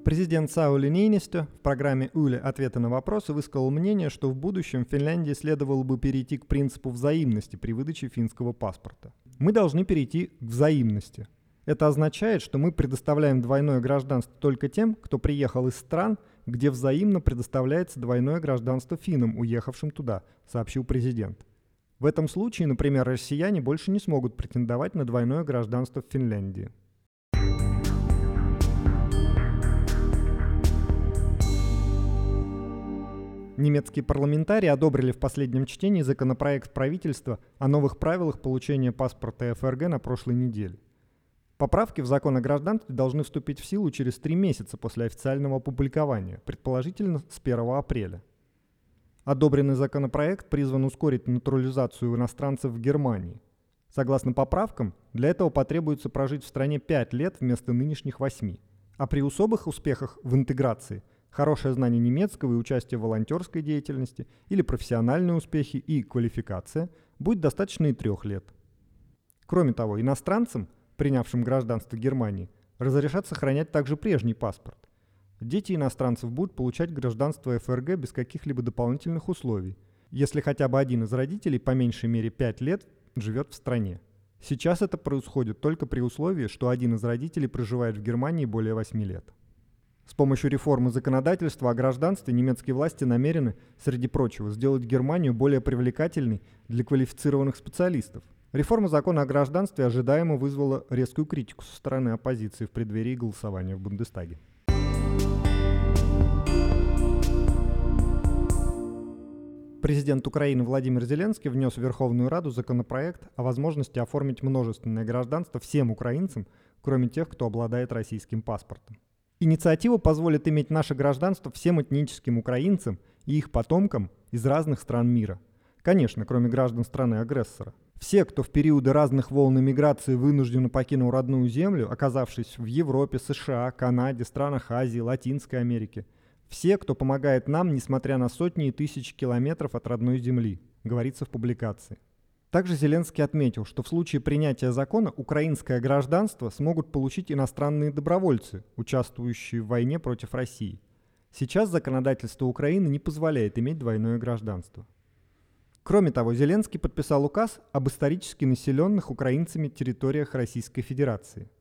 Президент Саули Нейнистё в программе «Уля. Ответы на вопросы» высказал мнение, что в будущем Финляндии следовало бы перейти к принципу взаимности при выдаче финского паспорта. Мы должны перейти к взаимности. Это означает, что мы предоставляем двойное гражданство только тем, кто приехал из стран, где взаимно предоставляется двойное гражданство финнам, уехавшим туда, сообщил президент. В этом случае, например, россияне больше не смогут претендовать на двойное гражданство в Финляндии. Немецкие парламентарии одобрили в последнем чтении законопроект правительства о новых правилах получения паспорта ФРГ на прошлой неделе. Поправки в закон о гражданстве должны вступить в силу через три месяца после официального опубликования, предположительно с 1 апреля. Одобренный законопроект призван ускорить натурализацию иностранцев в Германии. Согласно поправкам, для этого потребуется прожить в стране 5 лет вместо нынешних 8, а при особых успехах в интеграции – хорошее знание немецкого и участие в волонтерской деятельности или профессиональные успехи и квалификация будет достаточно и трех лет. Кроме того, иностранцам, принявшим гражданство Германии, разрешат сохранять также прежний паспорт. Дети иностранцев будут получать гражданство ФРГ без каких-либо дополнительных условий, если хотя бы один из родителей по меньшей мере 5 лет живет в стране. Сейчас это происходит только при условии, что один из родителей проживает в Германии более 8 лет. С помощью реформы законодательства о гражданстве немецкие власти намерены, среди прочего, сделать Германию более привлекательной для квалифицированных специалистов. Реформа закона о гражданстве ожидаемо вызвала резкую критику со стороны оппозиции в преддверии голосования в Бундестаге. Президент Украины Владимир Зеленский внес в Верховную Раду законопроект о возможности оформить множественное гражданство всем украинцам, кроме тех, кто обладает российским паспортом. Инициатива позволит иметь наше гражданство всем этническим украинцам и их потомкам из разных стран мира. Конечно, кроме граждан страны-агрессора. Все, кто в периоды разных волн иммиграции вынужденно покинул родную землю, оказавшись в Европе, США, Канаде, странах Азии, Латинской Америки. Все, кто помогает нам, несмотря на сотни и тысячи километров от родной земли, говорится в публикации. Также Зеленский отметил, что в случае принятия закона украинское гражданство смогут получить иностранные добровольцы, участвующие в войне против России. Сейчас законодательство Украины не позволяет иметь двойное гражданство. Кроме того, Зеленский подписал указ об исторически населенных украинцами территориях Российской Федерации.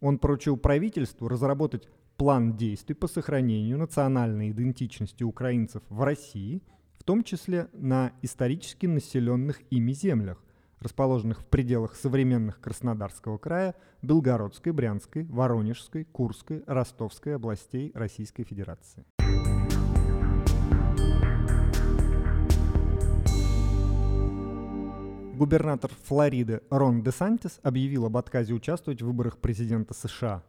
Он поручил правительству разработать план действий по сохранению национальной идентичности украинцев в России – в том числе на исторически населенных ими землях, расположенных в пределах современных Краснодарского края, Белгородской, Брянской, Воронежской, Курской, Ростовской областей Российской Федерации. Губернатор Флориды Рон Де Сантис объявил об отказе участвовать в выборах президента США.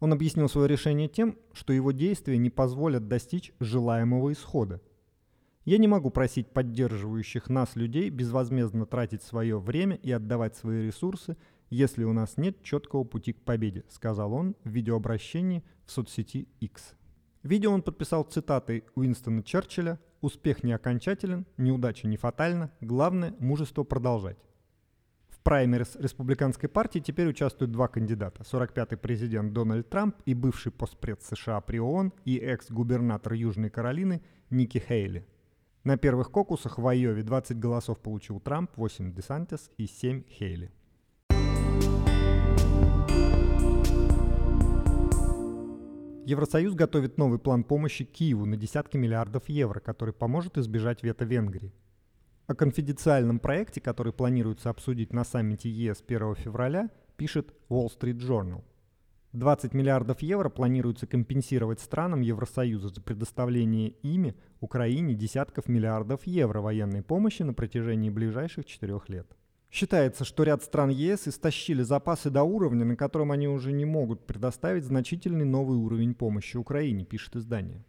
Он объяснил свое решение тем, что его действия не позволят достичь желаемого исхода. Я не могу просить поддерживающих нас людей безвозмездно тратить свое время и отдавать свои ресурсы, если у нас нет четкого пути к победе, сказал он в видеообращении в соцсети X. Видео он подписал цитатой Уинстона Черчилля «Успех не окончателен, неудача не фатальна, главное – мужество продолжать». В праймерис республиканской партии теперь участвуют два кандидата. 45-й президент Дональд Трамп и бывший постпред США при ООН и экс-губернатор Южной Каролины Ники Хейли. На первых кокусах в Айове 20 голосов получил Трамп, 8 Десантис и 7 Хейли. Евросоюз готовит новый план помощи Киеву на десятки миллиардов евро, который поможет избежать вето Венгрии. О конфиденциальном проекте, который планируется обсудить на саммите ЕС 1 февраля, пишет Wall Street Journal. 20 миллиардов евро планируется компенсировать странам Евросоюза за предоставление ими Украине десятков миллиардов евро военной помощи на протяжении ближайших четырех лет. Считается, что ряд стран ЕС истощили запасы до уровня, на котором они уже не могут предоставить значительный новый уровень помощи Украине, пишет издание.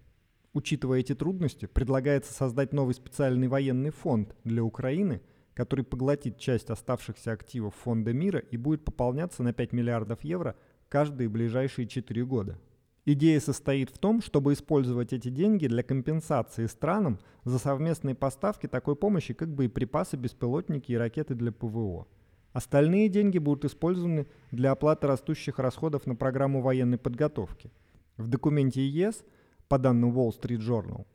Учитывая эти трудности, предлагается создать новый специальный военный фонд для Украины, который поглотит часть оставшихся активов Фонда мира и будет пополняться на 5 миллиардов евро каждые ближайшие 4 года. Идея состоит в том, чтобы использовать эти деньги для компенсации странам за совместные поставки такой помощи, как боеприпасы, беспилотники и ракеты для ПВО. Остальные деньги будут использованы для оплаты растущих расходов на программу военной подготовки. В документе ЕС, по данным Wall Street Journal,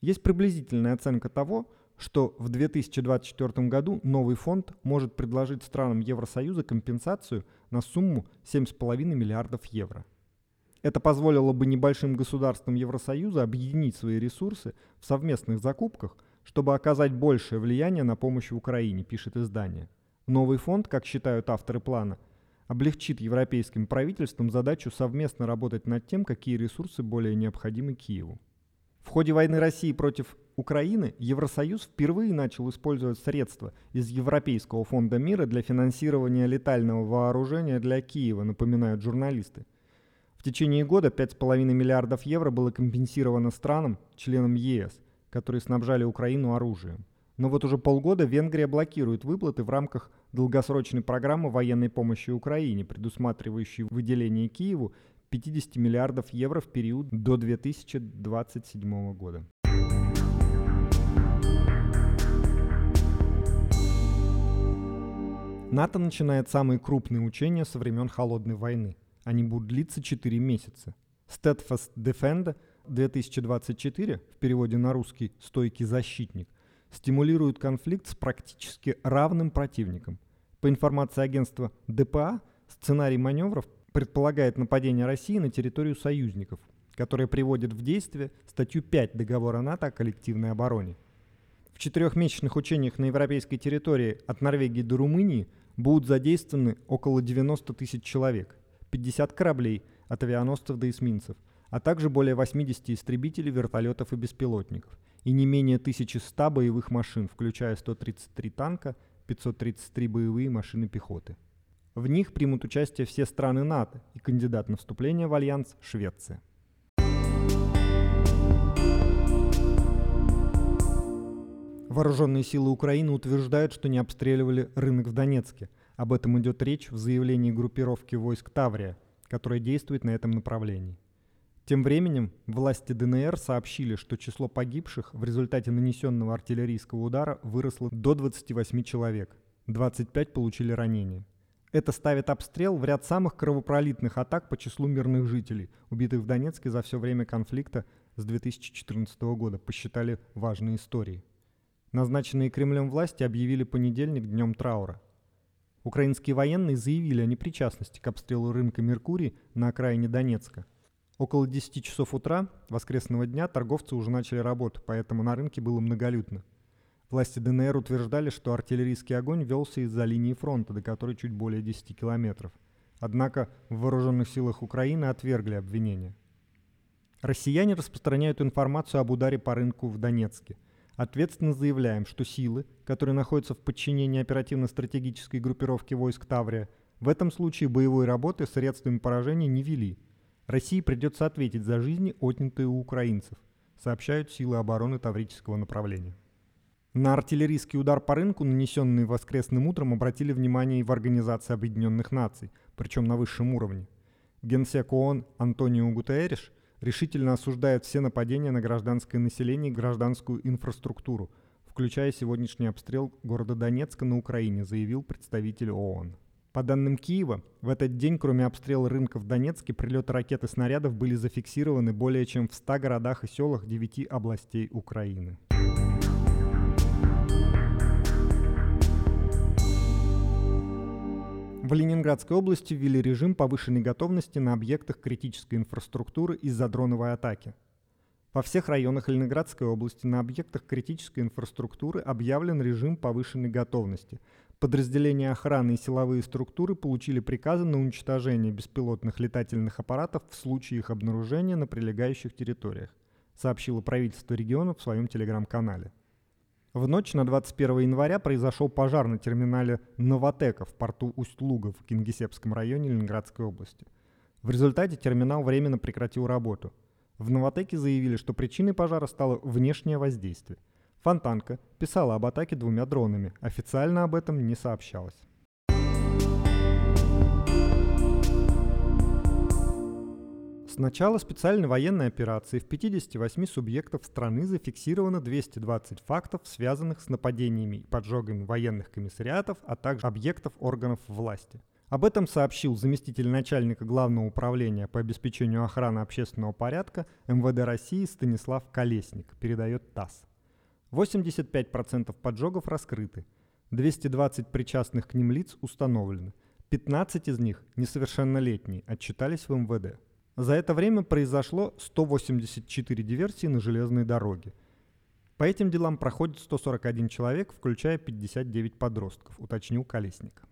есть приблизительная оценка того, что в 2024 году новый фонд может предложить странам Евросоюза компенсацию на сумму 7,5 миллиардов евро. Это позволило бы небольшим государствам Евросоюза объединить свои ресурсы в совместных закупках, чтобы оказать большее влияние на помощь в Украине, пишет издание. Новый фонд, как считают авторы плана, облегчит европейским правительствам задачу совместно работать над тем, какие ресурсы более необходимы Киеву. В ходе войны России против Украины Евросоюз впервые начал использовать средства из Европейского фонда мира для финансирования летального вооружения для Киева, напоминают журналисты. В течение года 5,5 миллиардов евро было компенсировано странам, членам ЕС, которые снабжали Украину оружием. Но вот уже полгода Венгрия блокирует выплаты в рамках долгосрочной программы военной помощи Украине, предусматривающей выделение Киеву 50 миллиардов евро в период до 2027 года. НАТО начинает самые крупные учения со времен Холодной войны – они будут длиться 4 месяца. Steadfast Defender 2024, в переводе на русский «стойкий защитник», стимулирует конфликт с практически равным противником. По информации агентства ДПА, сценарий маневров предполагает нападение России на территорию союзников, которое приводит в действие статью 5 договора НАТО о коллективной обороне. В четырехмесячных учениях на европейской территории от Норвегии до Румынии будут задействованы около 90 тысяч человек. 50 кораблей, от авианосцев до эсминцев, а также более 80 истребителей, вертолетов и беспилотников, и не менее 1100 боевых машин, включая 133 танка, 533 боевые машины пехоты. В них примут участие все страны НАТО и кандидат на вступление в Альянс – Швеция. Вооруженные силы Украины утверждают, что не обстреливали рынок в Донецке – об этом идет речь в заявлении группировки войск Таврия, которая действует на этом направлении. Тем временем власти ДНР сообщили, что число погибших в результате нанесенного артиллерийского удара выросло до 28 человек, 25 получили ранения. Это ставит обстрел в ряд самых кровопролитных атак по числу мирных жителей, убитых в Донецке за все время конфликта с 2014 года, посчитали важные истории. Назначенные Кремлем власти объявили понедельник днем траура – Украинские военные заявили о непричастности к обстрелу рынка Меркурий на окраине Донецка. Около 10 часов утра воскресного дня торговцы уже начали работу, поэтому на рынке было многолюдно. Власти ДНР утверждали, что артиллерийский огонь велся из-за линии фронта, до которой чуть более 10 километров. Однако в вооруженных силах Украины отвергли обвинения. Россияне распространяют информацию об ударе по рынку в Донецке – Ответственно заявляем, что силы, которые находятся в подчинении оперативно-стратегической группировки войск Таврия, в этом случае боевой работы средствами поражения не вели. России придется ответить за жизни, отнятые у украинцев, сообщают силы обороны Таврического направления. На артиллерийский удар по рынку, нанесенный воскресным утром, обратили внимание и в Организации Объединенных Наций, причем на высшем уровне. Генсек ООН Антонио Гутерриш решительно осуждает все нападения на гражданское население и гражданскую инфраструктуру, включая сегодняшний обстрел города Донецка на Украине, заявил представитель ООН. По данным Киева, в этот день, кроме обстрела рынка в Донецке, прилеты ракет и снарядов были зафиксированы более чем в 100 городах и селах 9 областей Украины. В Ленинградской области ввели режим повышенной готовности на объектах критической инфраструктуры из-за дроновой атаки. Во всех районах Ленинградской области на объектах критической инфраструктуры объявлен режим повышенной готовности. Подразделения охраны и силовые структуры получили приказы на уничтожение беспилотных летательных аппаратов в случае их обнаружения на прилегающих территориях, сообщило правительство региона в своем телеграм-канале. В ночь на 21 января произошел пожар на терминале «Новотека» в порту Усть-Луга в Кингисеппском районе Ленинградской области. В результате терминал временно прекратил работу – в Новотеке заявили, что причиной пожара стало внешнее воздействие. Фонтанка писала об атаке двумя дронами, официально об этом не сообщалось. С начала специальной военной операции в 58 субъектов страны зафиксировано 220 фактов, связанных с нападениями и поджогами военных комиссариатов, а также объектов органов власти. Об этом сообщил заместитель начальника Главного управления по обеспечению охраны общественного порядка МВД России Станислав Колесник, передает ТАСС. 85% поджогов раскрыты, 220 причастных к ним лиц установлены, 15 из них, несовершеннолетние, отчитались в МВД. За это время произошло 184 диверсии на железной дороге. По этим делам проходит 141 человек, включая 59 подростков, уточнил Колесник.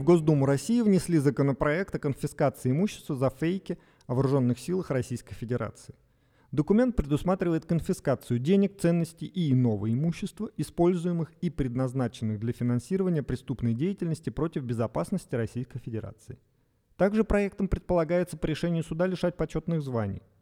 В Госдуму России внесли законопроект о конфискации имущества за фейки о вооруженных силах Российской Федерации. Документ предусматривает конфискацию денег, ценностей и иного имущества, используемых и предназначенных для финансирования преступной деятельности против безопасности Российской Федерации. Также проектом предполагается по решению суда лишать почетных званий –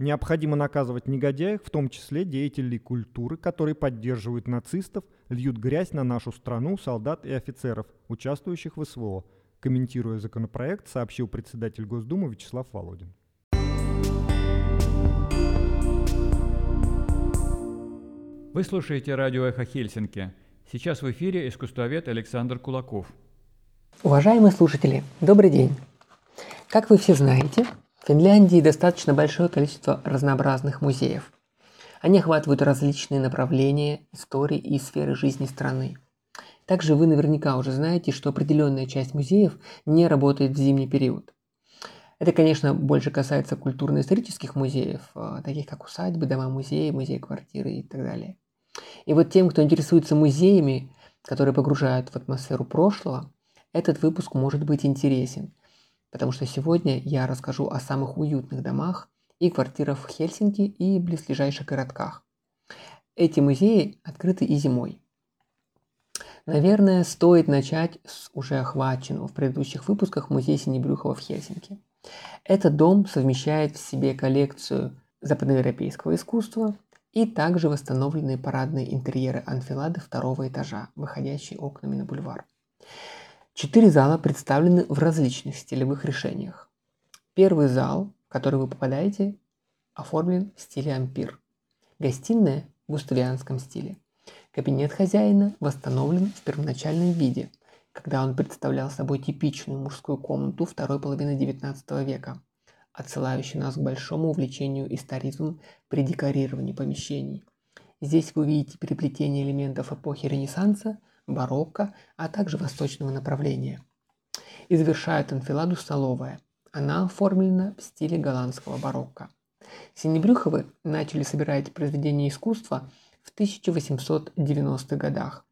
Необходимо наказывать негодяев, в том числе деятелей культуры, которые поддерживают нацистов, льют грязь на нашу страну, солдат и офицеров, участвующих в СВО. Комментируя законопроект, сообщил председатель Госдумы Вячеслав Володин. Вы слушаете радио «Эхо Хельсинки». Сейчас в эфире искусствовед Александр Кулаков. Уважаемые слушатели, добрый день. Как вы все знаете, в Финляндии достаточно большое количество разнообразных музеев. Они охватывают различные направления истории и сферы жизни страны. Также вы наверняка уже знаете, что определенная часть музеев не работает в зимний период. Это, конечно, больше касается культурно-исторических музеев, а, таких как усадьбы, дома-музеи, музеи-квартиры и так далее. И вот тем, кто интересуется музеями, которые погружают в атмосферу прошлого, этот выпуск может быть интересен – потому что сегодня я расскажу о самых уютных домах и квартирах в Хельсинки и близлежащих городках. Эти музеи открыты и зимой. Наверное, стоит начать с уже охваченного в предыдущих выпусках музея Синебрюхова в Хельсинки. Этот дом совмещает в себе коллекцию западноевропейского искусства и также восстановленные парадные интерьеры анфилады второго этажа, выходящие окнами на бульвар. Четыре зала представлены в различных стилевых решениях. Первый зал, в который вы попадаете, оформлен в стиле ампир. Гостиная в густавианском стиле. Кабинет хозяина восстановлен в первоначальном виде, когда он представлял собой типичную мужскую комнату второй половины XIX века, отсылающий нас к большому увлечению историзмом при декорировании помещений. Здесь вы увидите переплетение элементов эпохи Ренессанса – барокко, а также восточного направления. И завершает анфиладу столовая. Она оформлена в стиле голландского барокко. Синебрюховы начали собирать произведения искусства в 1890-х годах.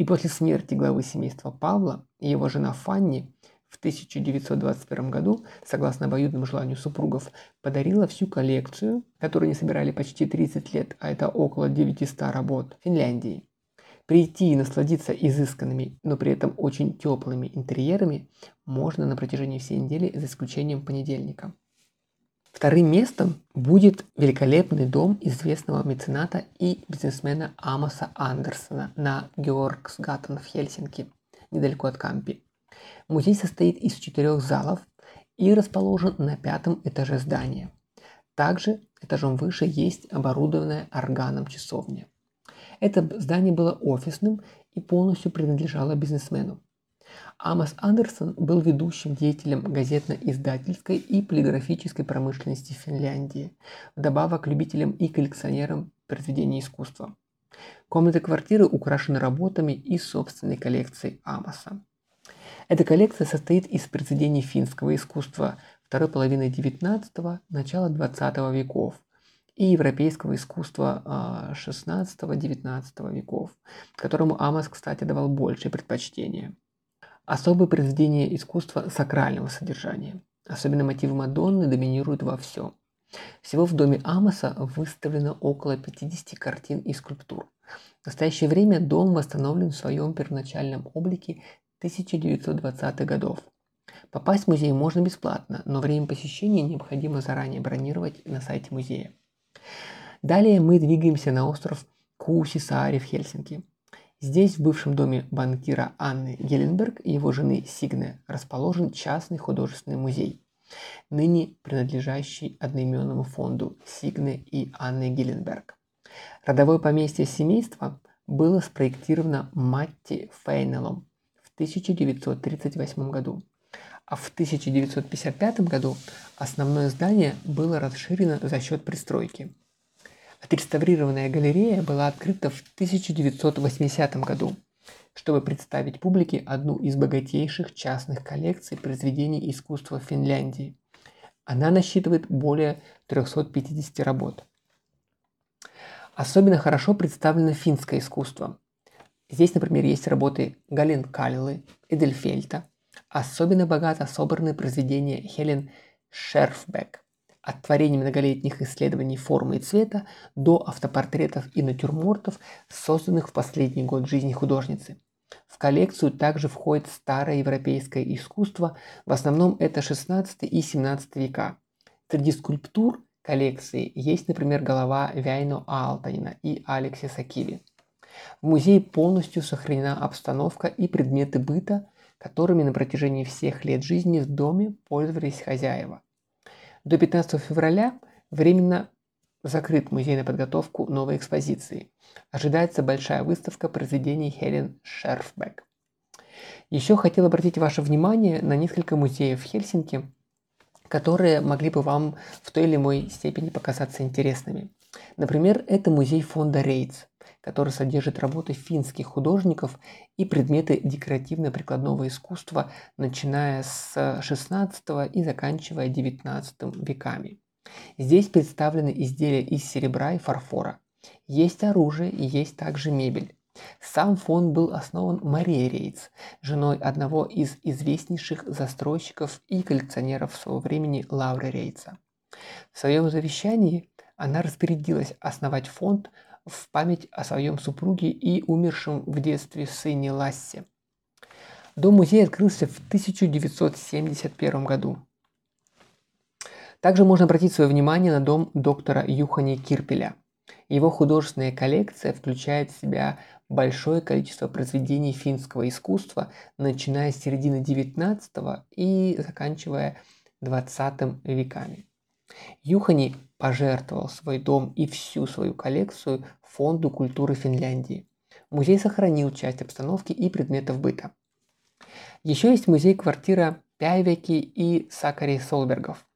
И после смерти главы семейства Павла и его жена Фанни в 1921 году, согласно обоюдному желанию супругов, подарила всю коллекцию, которую они собирали почти 30 лет, а это около 900 работ, Финляндии. Прийти и насладиться изысканными, но при этом очень теплыми интерьерами можно на протяжении всей недели, за исключением понедельника. Вторым местом будет великолепный дом известного мецената и бизнесмена Амоса Андерсона на Георгсгаттен в Хельсинки, недалеко от Кампи. Музей состоит из четырех залов и расположен на пятом этаже здания. Также этажом выше есть оборудованная органом часовня. Это здание было офисным и полностью принадлежало бизнесмену. Амос Андерсон был ведущим деятелем газетно-издательской и полиграфической промышленности Финляндии, вдобавок любителем и коллекционером произведений искусства. Комнаты квартиры украшены работами из собственной коллекции Амоса. Эта коллекция состоит из произведений финского искусства второй половины XIX – начала XX веков и европейского искусства XVI-XIX а, веков, которому Амос, кстати, давал большее предпочтение. Особые произведения искусства сакрального содержания. Особенно мотивы Мадонны доминируют во всем. Всего в доме Амоса выставлено около 50 картин и скульптур. В настоящее время дом восстановлен в своем первоначальном облике 1920-х годов. Попасть в музей можно бесплатно, но время посещения необходимо заранее бронировать на сайте музея. Далее мы двигаемся на остров Куусисаари в Хельсинки. Здесь, в бывшем доме банкира Анны Геленберг и его жены Сигне, расположен частный художественный музей, ныне принадлежащий одноименному фонду Сигне и Анны Геленберг. Родовое поместье семейства было спроектировано Матти Фейнелом в 1938 году а в 1955 году основное здание было расширено за счет пристройки. Отреставрированная галерея была открыта в 1980 году, чтобы представить публике одну из богатейших частных коллекций произведений искусства Финляндии. Она насчитывает более 350 работ. Особенно хорошо представлено финское искусство. Здесь, например, есть работы Галин Калилы, Эдельфельта, Особенно богато собраны произведения Хелен Шерфбек от творений многолетних исследований формы и цвета до автопортретов и натюрмортов, созданных в последний год жизни художницы. В коллекцию также входит старое европейское искусство, в основном это 16 и 17 века. Среди скульптур коллекции есть, например, голова Вяйно Алтанина и Алексиса Киви. В музее полностью сохранена обстановка и предметы быта, которыми на протяжении всех лет жизни в доме пользовались хозяева. До 15 февраля временно закрыт музей на подготовку новой экспозиции. Ожидается большая выставка произведений Хелен Шерфбек. Еще хотел обратить ваше внимание на несколько музеев в Хельсинки, которые могли бы вам в той или иной степени показаться интересными. Например, это музей фонда Рейтс который содержит работы финских художников и предметы декоративно-прикладного искусства, начиная с 16 и заканчивая 19 веками. Здесь представлены изделия из серебра и фарфора. Есть оружие и есть также мебель. Сам фонд был основан Марией Рейтс, женой одного из известнейших застройщиков и коллекционеров своего времени Лауры Рейтса. В своем завещании она распорядилась основать фонд в память о своем супруге и умершем в детстве сыне Лассе. Дом-музей открылся в 1971 году. Также можно обратить свое внимание на дом доктора Юхани Кирпеля. Его художественная коллекция включает в себя большое количество произведений финского искусства, начиная с середины XIX и заканчивая XX веками. Юхани пожертвовал свой дом и всю свою коллекцию Фонду культуры Финляндии. Музей сохранил часть обстановки и предметов быта. Еще есть музей-квартира Пяйвеки и Сакари Солбергов.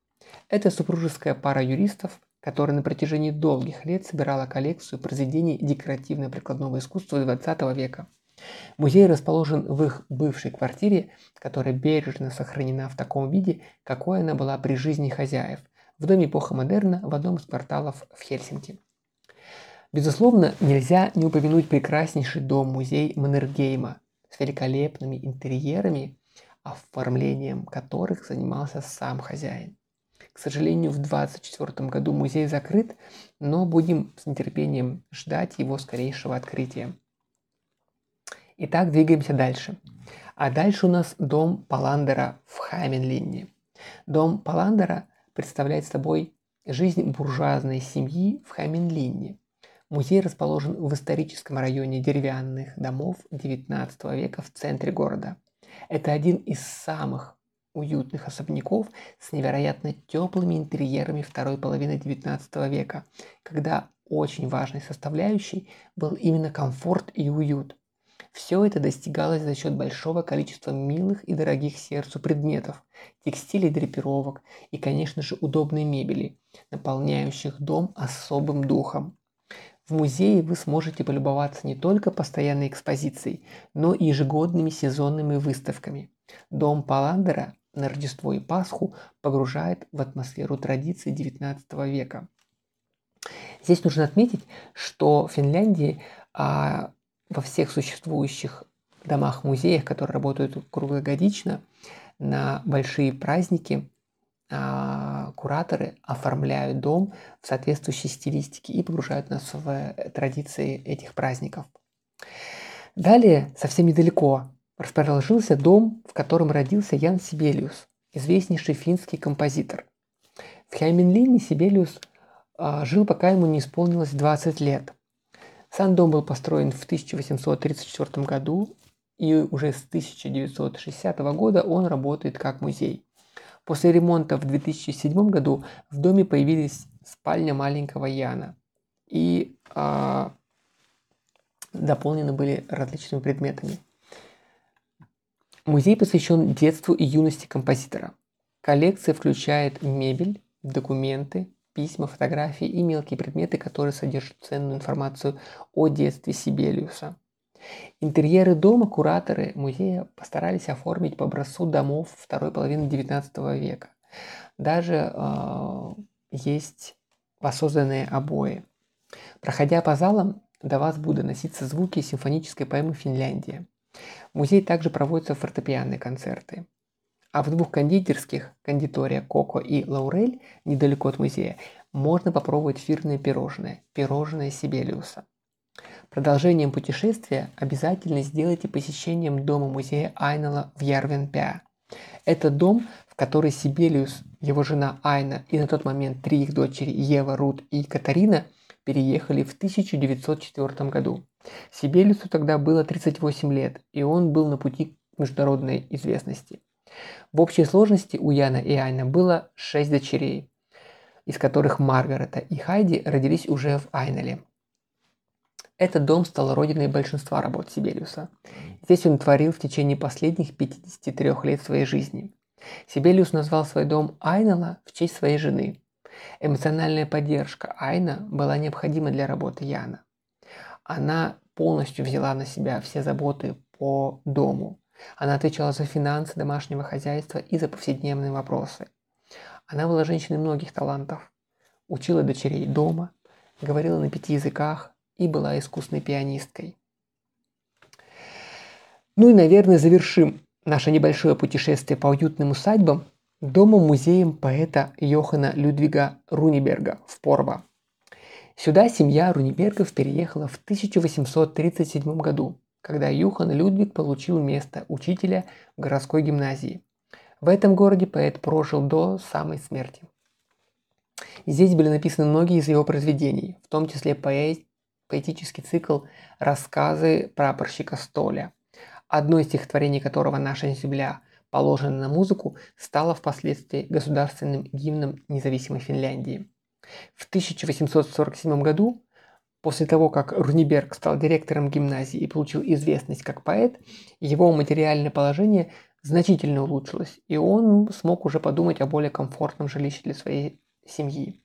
Это супружеская пара юристов, которая на протяжении долгих лет собирала коллекцию произведений декоративно-прикладного искусства XX века. Музей расположен в их бывшей квартире, которая бережно сохранена в таком виде, какой она была при жизни хозяев – в доме эпоха модерна в одном из кварталов в Хельсинки. Безусловно, нельзя не упомянуть прекраснейший дом-музей Маннергейма с великолепными интерьерами, оформлением которых занимался сам хозяин. К сожалению, в 2024 году музей закрыт, но будем с нетерпением ждать его скорейшего открытия. Итак, двигаемся дальше. А дальше у нас дом Паландера в Хайменлинне. Дом Паландера представляет собой жизнь буржуазной семьи в Хаминлине. Музей расположен в историческом районе деревянных домов XIX века в центре города. Это один из самых уютных особняков с невероятно теплыми интерьерами второй половины XIX века, когда очень важной составляющей был именно комфорт и уют. Все это достигалось за счет большого количества милых и дорогих сердцу предметов, текстилей драпировок и, конечно же, удобной мебели, наполняющих дом особым духом. В музее вы сможете полюбоваться не только постоянной экспозицией, но и ежегодными сезонными выставками. Дом Паландера на Рождество и Пасху погружает в атмосферу традиций XIX века. Здесь нужно отметить, что Финляндии а, во всех существующих домах-музеях, которые работают круглогодично, на большие праздники а, кураторы оформляют дом в соответствующей стилистике и погружают нас в традиции этих праздников. Далее, совсем недалеко, расположился дом, в котором родился Ян Сибелиус, известнейший финский композитор. В Хайменлине Сибелиус а, жил, пока ему не исполнилось 20 лет. Сам дом был построен в 1834 году, и уже с 1960 года он работает как музей. После ремонта в 2007 году в доме появились спальня маленького Яна и э, дополнены были различными предметами. Музей посвящен детству и юности композитора. Коллекция включает мебель, документы, письма, фотографии и мелкие предметы, которые содержат ценную информацию о детстве Сибелиуса. Интерьеры дома кураторы музея постарались оформить по образцу домов второй половины XIX века. Даже э, есть воссозданные обои. Проходя по залам, до вас будут доноситься звуки симфонической поэмы «Финляндия». В музее также проводятся фортепианные концерты. А в двух кондитерских, кондитория Коко и Лаурель, недалеко от музея, можно попробовать фирменное пирожное, пирожное Сибелиуса. Продолжением путешествия обязательно сделайте посещением дома-музея Айнала в Ярвенпя. Это дом, в который Сибелиус, его жена Айна и на тот момент три их дочери Ева, Рут и Катарина переехали в 1904 году. Сибелису тогда было 38 лет, и он был на пути к международной известности. В общей сложности у Яна и Айна было 6 дочерей, из которых Маргарета и Хайди родились уже в Айнале. Этот дом стал родиной большинства работ Сибелиуса. Здесь он творил в течение последних 53 лет своей жизни. Сибелиус назвал свой дом Айнала в честь своей жены. Эмоциональная поддержка Айна была необходима для работы Яна. Она полностью взяла на себя все заботы по дому. Она отвечала за финансы домашнего хозяйства и за повседневные вопросы. Она была женщиной многих талантов. Учила дочерей дома, говорила на пяти языках и была искусной пианисткой. Ну и, наверное, завершим наше небольшое путешествие по уютным усадьбам домом-музеем поэта Йохана Людвига Руниберга в Порво. Сюда семья Рунибергов переехала в 1837 году, когда Юхан Людвиг получил место учителя в городской гимназии. В этом городе поэт прожил до самой смерти. Здесь были написаны многие из его произведений, в том числе поэт, поэтический цикл «Рассказы прапорщика Столя», одно из стихотворений которого «Наша земля» положено на музыку, стало впоследствии государственным гимном независимой Финляндии. В 1847 году, после того, как Руниберг стал директором гимназии и получил известность как поэт, его материальное положение значительно улучшилось, и он смог уже подумать о более комфортном жилище для своей семьи.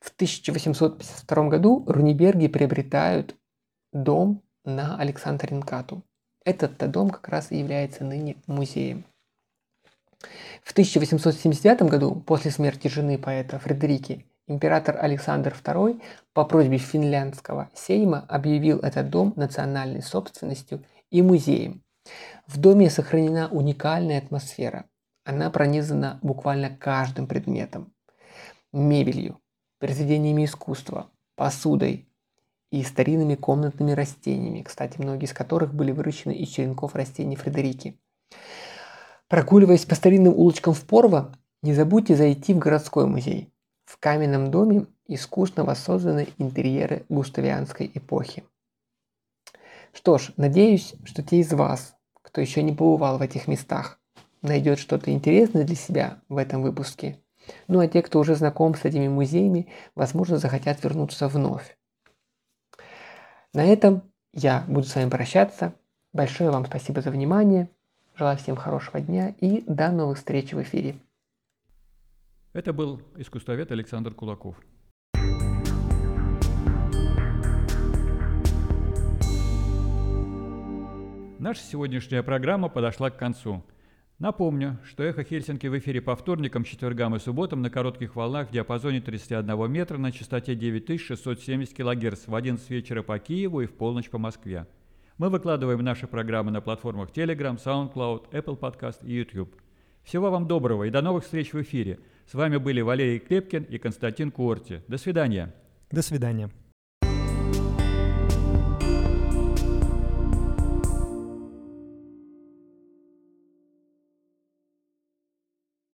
В 1852 году Руниберги приобретают дом на Александринкату. Этот дом как раз и является ныне музеем. В 1879 году, после смерти жены поэта Фредерики, император Александр II по просьбе финляндского сейма объявил этот дом национальной собственностью и музеем. В доме сохранена уникальная атмосфера. Она пронизана буквально каждым предметом. Мебелью, произведениями искусства, посудой и старинными комнатными растениями, кстати, многие из которых были выращены из черенков растений Фредерики. Прогуливаясь по старинным улочкам в Порво, не забудьте зайти в городской музей. В каменном доме искусно воссозданы интерьеры густавианской эпохи. Что ж, надеюсь, что те из вас, кто еще не побывал в этих местах, найдет что-то интересное для себя в этом выпуске ну а те, кто уже знаком с этими музеями, возможно, захотят вернуться вновь. На этом я буду с вами прощаться. Большое вам спасибо за внимание. Желаю всем хорошего дня и до новых встреч в эфире. Это был искусствовед Александр Кулаков. Наша сегодняшняя программа подошла к концу. Напомню, что «Эхо Хельсинки» в эфире по вторникам, четвергам и субботам на коротких волнах в диапазоне 31 метра на частоте 9670 кГц в 11 вечера по Киеву и в полночь по Москве. Мы выкладываем наши программы на платформах Telegram, SoundCloud, Apple Podcast и YouTube. Всего вам доброго и до новых встреч в эфире. С вами были Валерий Клепкин и Константин Куорти. До свидания. До свидания.